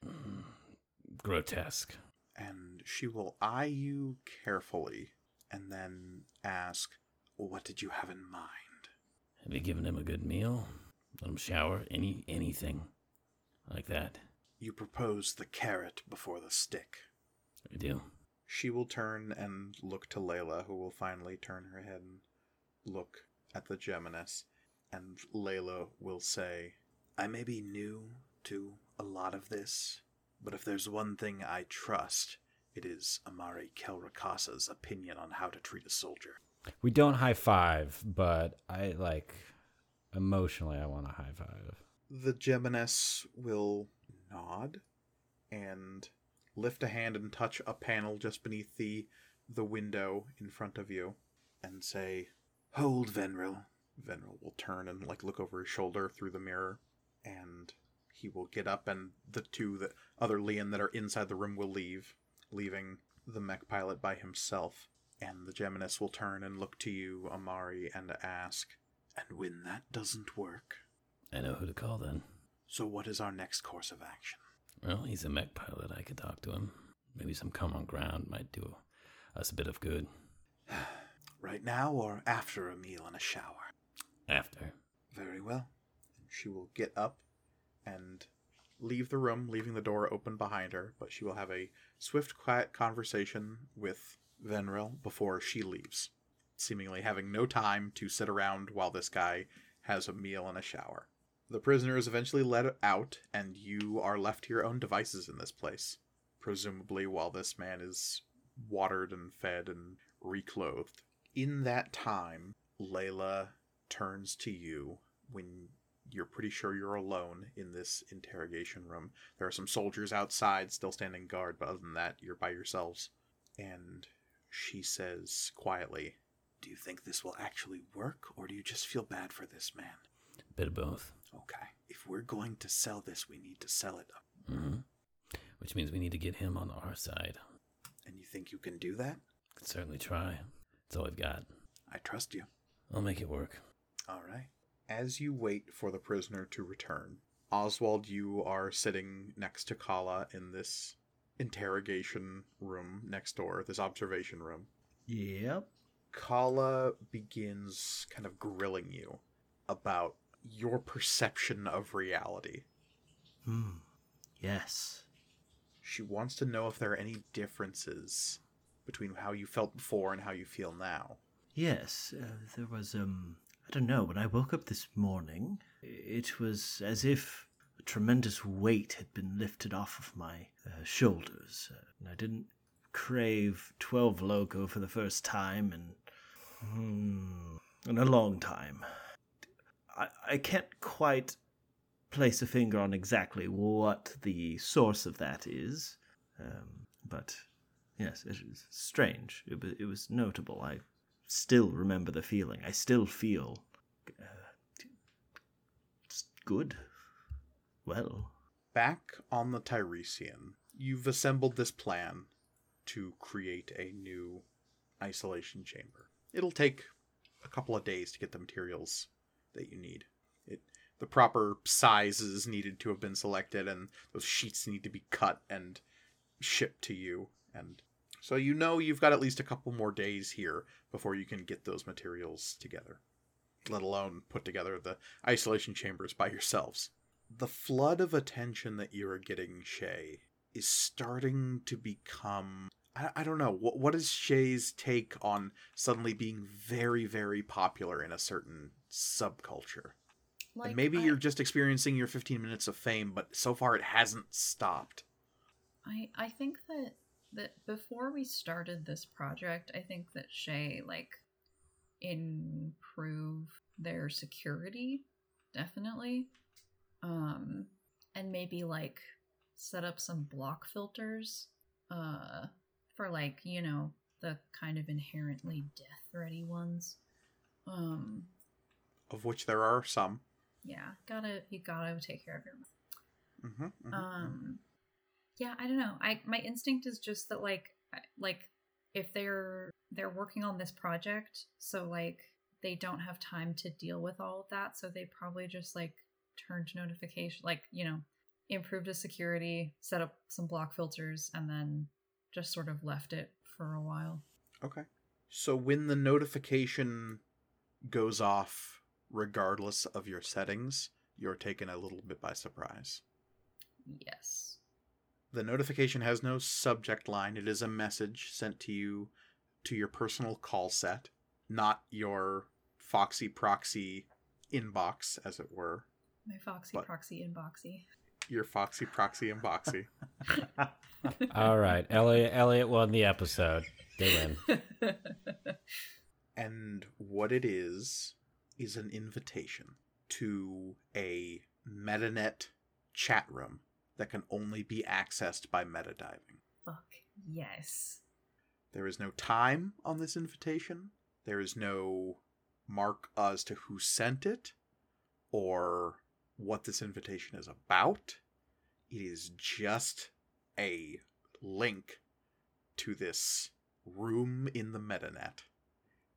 mm, grotesque. And she will eye you carefully and then ask, What did you have in mind? Have you given him a good meal? Let him shower? Any anything like that? You propose the carrot before the stick. I do. She will turn and look to Layla, who will finally turn her head and look at the Geminess. And Layla will say, I may be new to a lot of this, but if there's one thing I trust, it is Amari Kelrakasa's opinion on how to treat a soldier. We don't high five, but I like emotionally I want a high five. The Geminess will nod and lift a hand and touch a panel just beneath the the window in front of you and say, Hold, Venril. Venril will turn and like look over his shoulder through the mirror, and he will get up, and the two that other Leon that are inside the room will leave, leaving the mech pilot by himself. And the Geminess will turn and look to you, Amari, and ask, "And when that doesn't work, I know who to call then. so what is our next course of action?" Well, he's a mech pilot. I could talk to him. Maybe some common ground might do us a bit of good. Right now, or after a meal and a shower? After. Very well. She will get up and leave the room, leaving the door open behind her, but she will have a swift, quiet conversation with Venril before she leaves, seemingly having no time to sit around while this guy has a meal and a shower. The prisoner is eventually let out, and you are left to your own devices in this place, presumably while this man is watered and fed and reclothed. In that time, Layla turns to you when you're pretty sure you're alone in this interrogation room. There are some soldiers outside still standing guard, but other than that, you're by yourselves. And she says quietly, Do you think this will actually work, or do you just feel bad for this man? A Bit of both. Okay. If we're going to sell this, we need to sell it. Mm-hmm. Which means we need to get him on our side. And you think you can do that? Could certainly try. That's all I've got. I trust you. I'll make it work. All right. As you wait for the prisoner to return, Oswald, you are sitting next to Kala in this interrogation room next door, this observation room. Yep. Kala begins kind of grilling you about your perception of reality. Hmm. Yes. She wants to know if there are any differences between how you felt before and how you feel now. Yes, uh, there was, um, I don't know, when I woke up this morning, it was as if a tremendous weight had been lifted off of my uh, shoulders. Uh, and I didn't crave 12 loco for the first time in, hmm, in a long time. I, I can't quite place a finger on exactly what the source of that is, um, but yes, it is strange. It was, it was notable. I still remember the feeling. I still feel uh, good. Well, Back on the Tiresian, you've assembled this plan to create a new isolation chamber. It'll take a couple of days to get the materials that you need. It the proper sizes needed to have been selected and those sheets need to be cut and shipped to you and so you know you've got at least a couple more days here before you can get those materials together. Let alone put together the isolation chambers by yourselves the flood of attention that you are getting, Shay, is starting to become. I, I don't know. What, what is Shay's take on suddenly being very, very popular in a certain subculture? and maybe I- you're just experiencing your 15 minutes of fame, but so far it hasn't stopped. I I think that that before we started this project, I think that Shay like improve their security definitely. Um and maybe like set up some block filters uh for like, you know, the kind of inherently death ready ones. Um Of which there are some. yeah, gotta you gotta take care of your Mm-hmm, um yeah i don't know i my instinct is just that like like if they're they're working on this project so like they don't have time to deal with all of that so they probably just like turned notification like you know improved the security set up some block filters and then just sort of left it for a while Okay. So when the notification goes off, regardless of your settings, you're taken a little bit by surprise. yes The notification has no subject line. It is a message sent to you to your personal call set, not your Foxy proxy inbox, as it were. my foxy But- proxy inboxy Your Foxy proxy and Boxy. All right, Elliot. Elliot won the episode. They win. and what it is, is an invitation to a MetaNet chat room that can only be accessed by metadiving. fuck yes There is no time on this invitation. There is no mark as to who sent it or what this invitation is about. It is just a link to this room in the metanet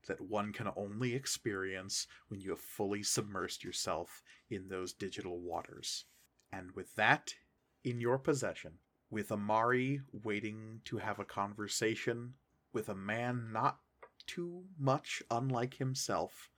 that one can only experience when you have fully submersed yourself in those digital waters. And with that in your possession, with Amari waiting to have a conversation with a man not too much unlike himself,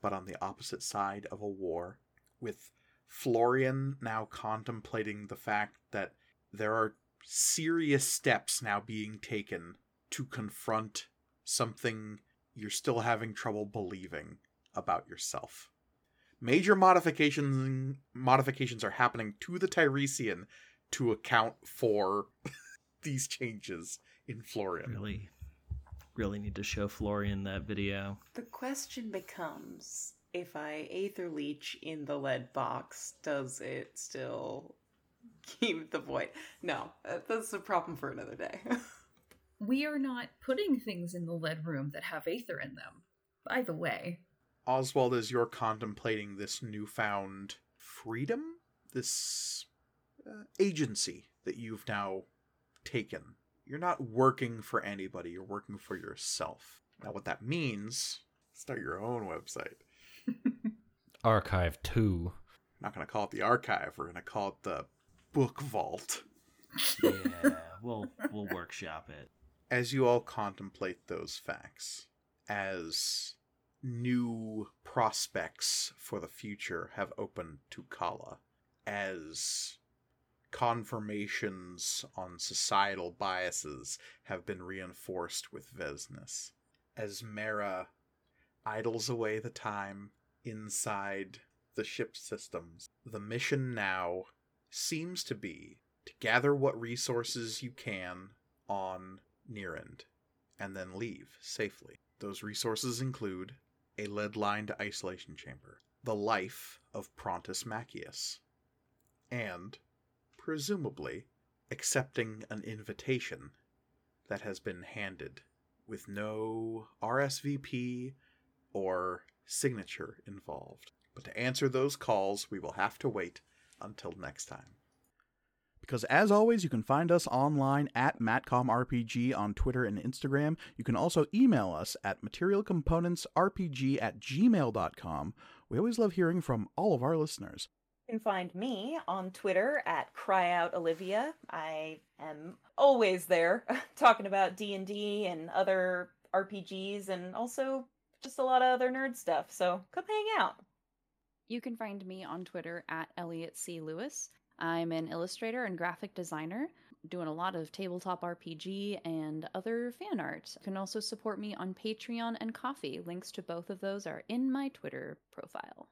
but on the opposite side of a war, with Florian now contemplating the fact that there are serious steps now being taken to confront something you're still having trouble believing about yourself. Major modifications modifications are happening to the Tiresian to account for these changes in Florian. Really, really need to show Florian that video. The question becomes if I Aether Leech in the lead box, does it still keep the void? No, uh, that's a problem for another day. We are not putting things in the lead room that have aether in them. By the way, Oswald, as you're contemplating this newfound freedom, this uh, agency that you've now taken, you're not working for anybody, you're working for yourself. Now, what that means, start your own website. Archive 2. I'm not going to call it the archive, we're going to call it the book vault. Yeah, we'll we'll workshop it. As you all contemplate those facts, as new prospects for the future have opened to Kala, as confirmations on societal biases have been reinforced with Vesnus, as Mara idles away the time inside the ship systems, the mission now seems to be to gather what resources you can on Nearend and then leave safely. Those resources include a lead lined isolation chamber, the life of Prontus Macius, and, presumably, accepting an invitation that has been handed with no RSVP or signature involved. But to answer those calls, we will have to wait until next time. Because as always, you can find us online at MatcomRPG on Twitter and Instagram. You can also email us at materialcomponentsrpg at gmail.com. We always love hearing from all of our listeners. You can find me on Twitter at CryOutOlivia. I am always there talking about D&D and other RPGs and also just a lot of other nerd stuff. So come hang out. You can find me on Twitter at Elliot C. Lewis. I'm an illustrator and graphic designer, doing a lot of tabletop RPG and other fan art. You can also support me on Patreon and Ko-fi. Links to both of those are in my Twitter profile.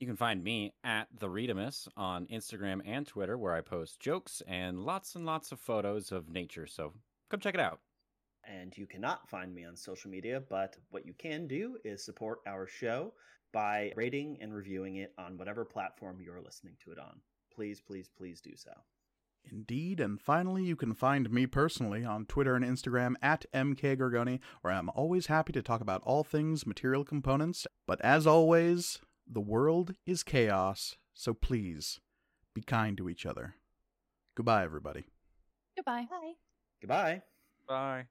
You can find me at the Readamus on Instagram and Twitter, where I post jokes and lots and lots of photos of nature. So come check it out. And you cannot find me on social media, but what you can do is support our show by rating and reviewing it on whatever platform you're listening to it on. Please, please, please do so. Indeed, and finally, you can find me personally on Twitter and Instagram at mkgorgoni, where I'm always happy to talk about all things material components. But as always, the world is chaos, so please be kind to each other. Goodbye, everybody. Goodbye. Bye. Goodbye. Bye.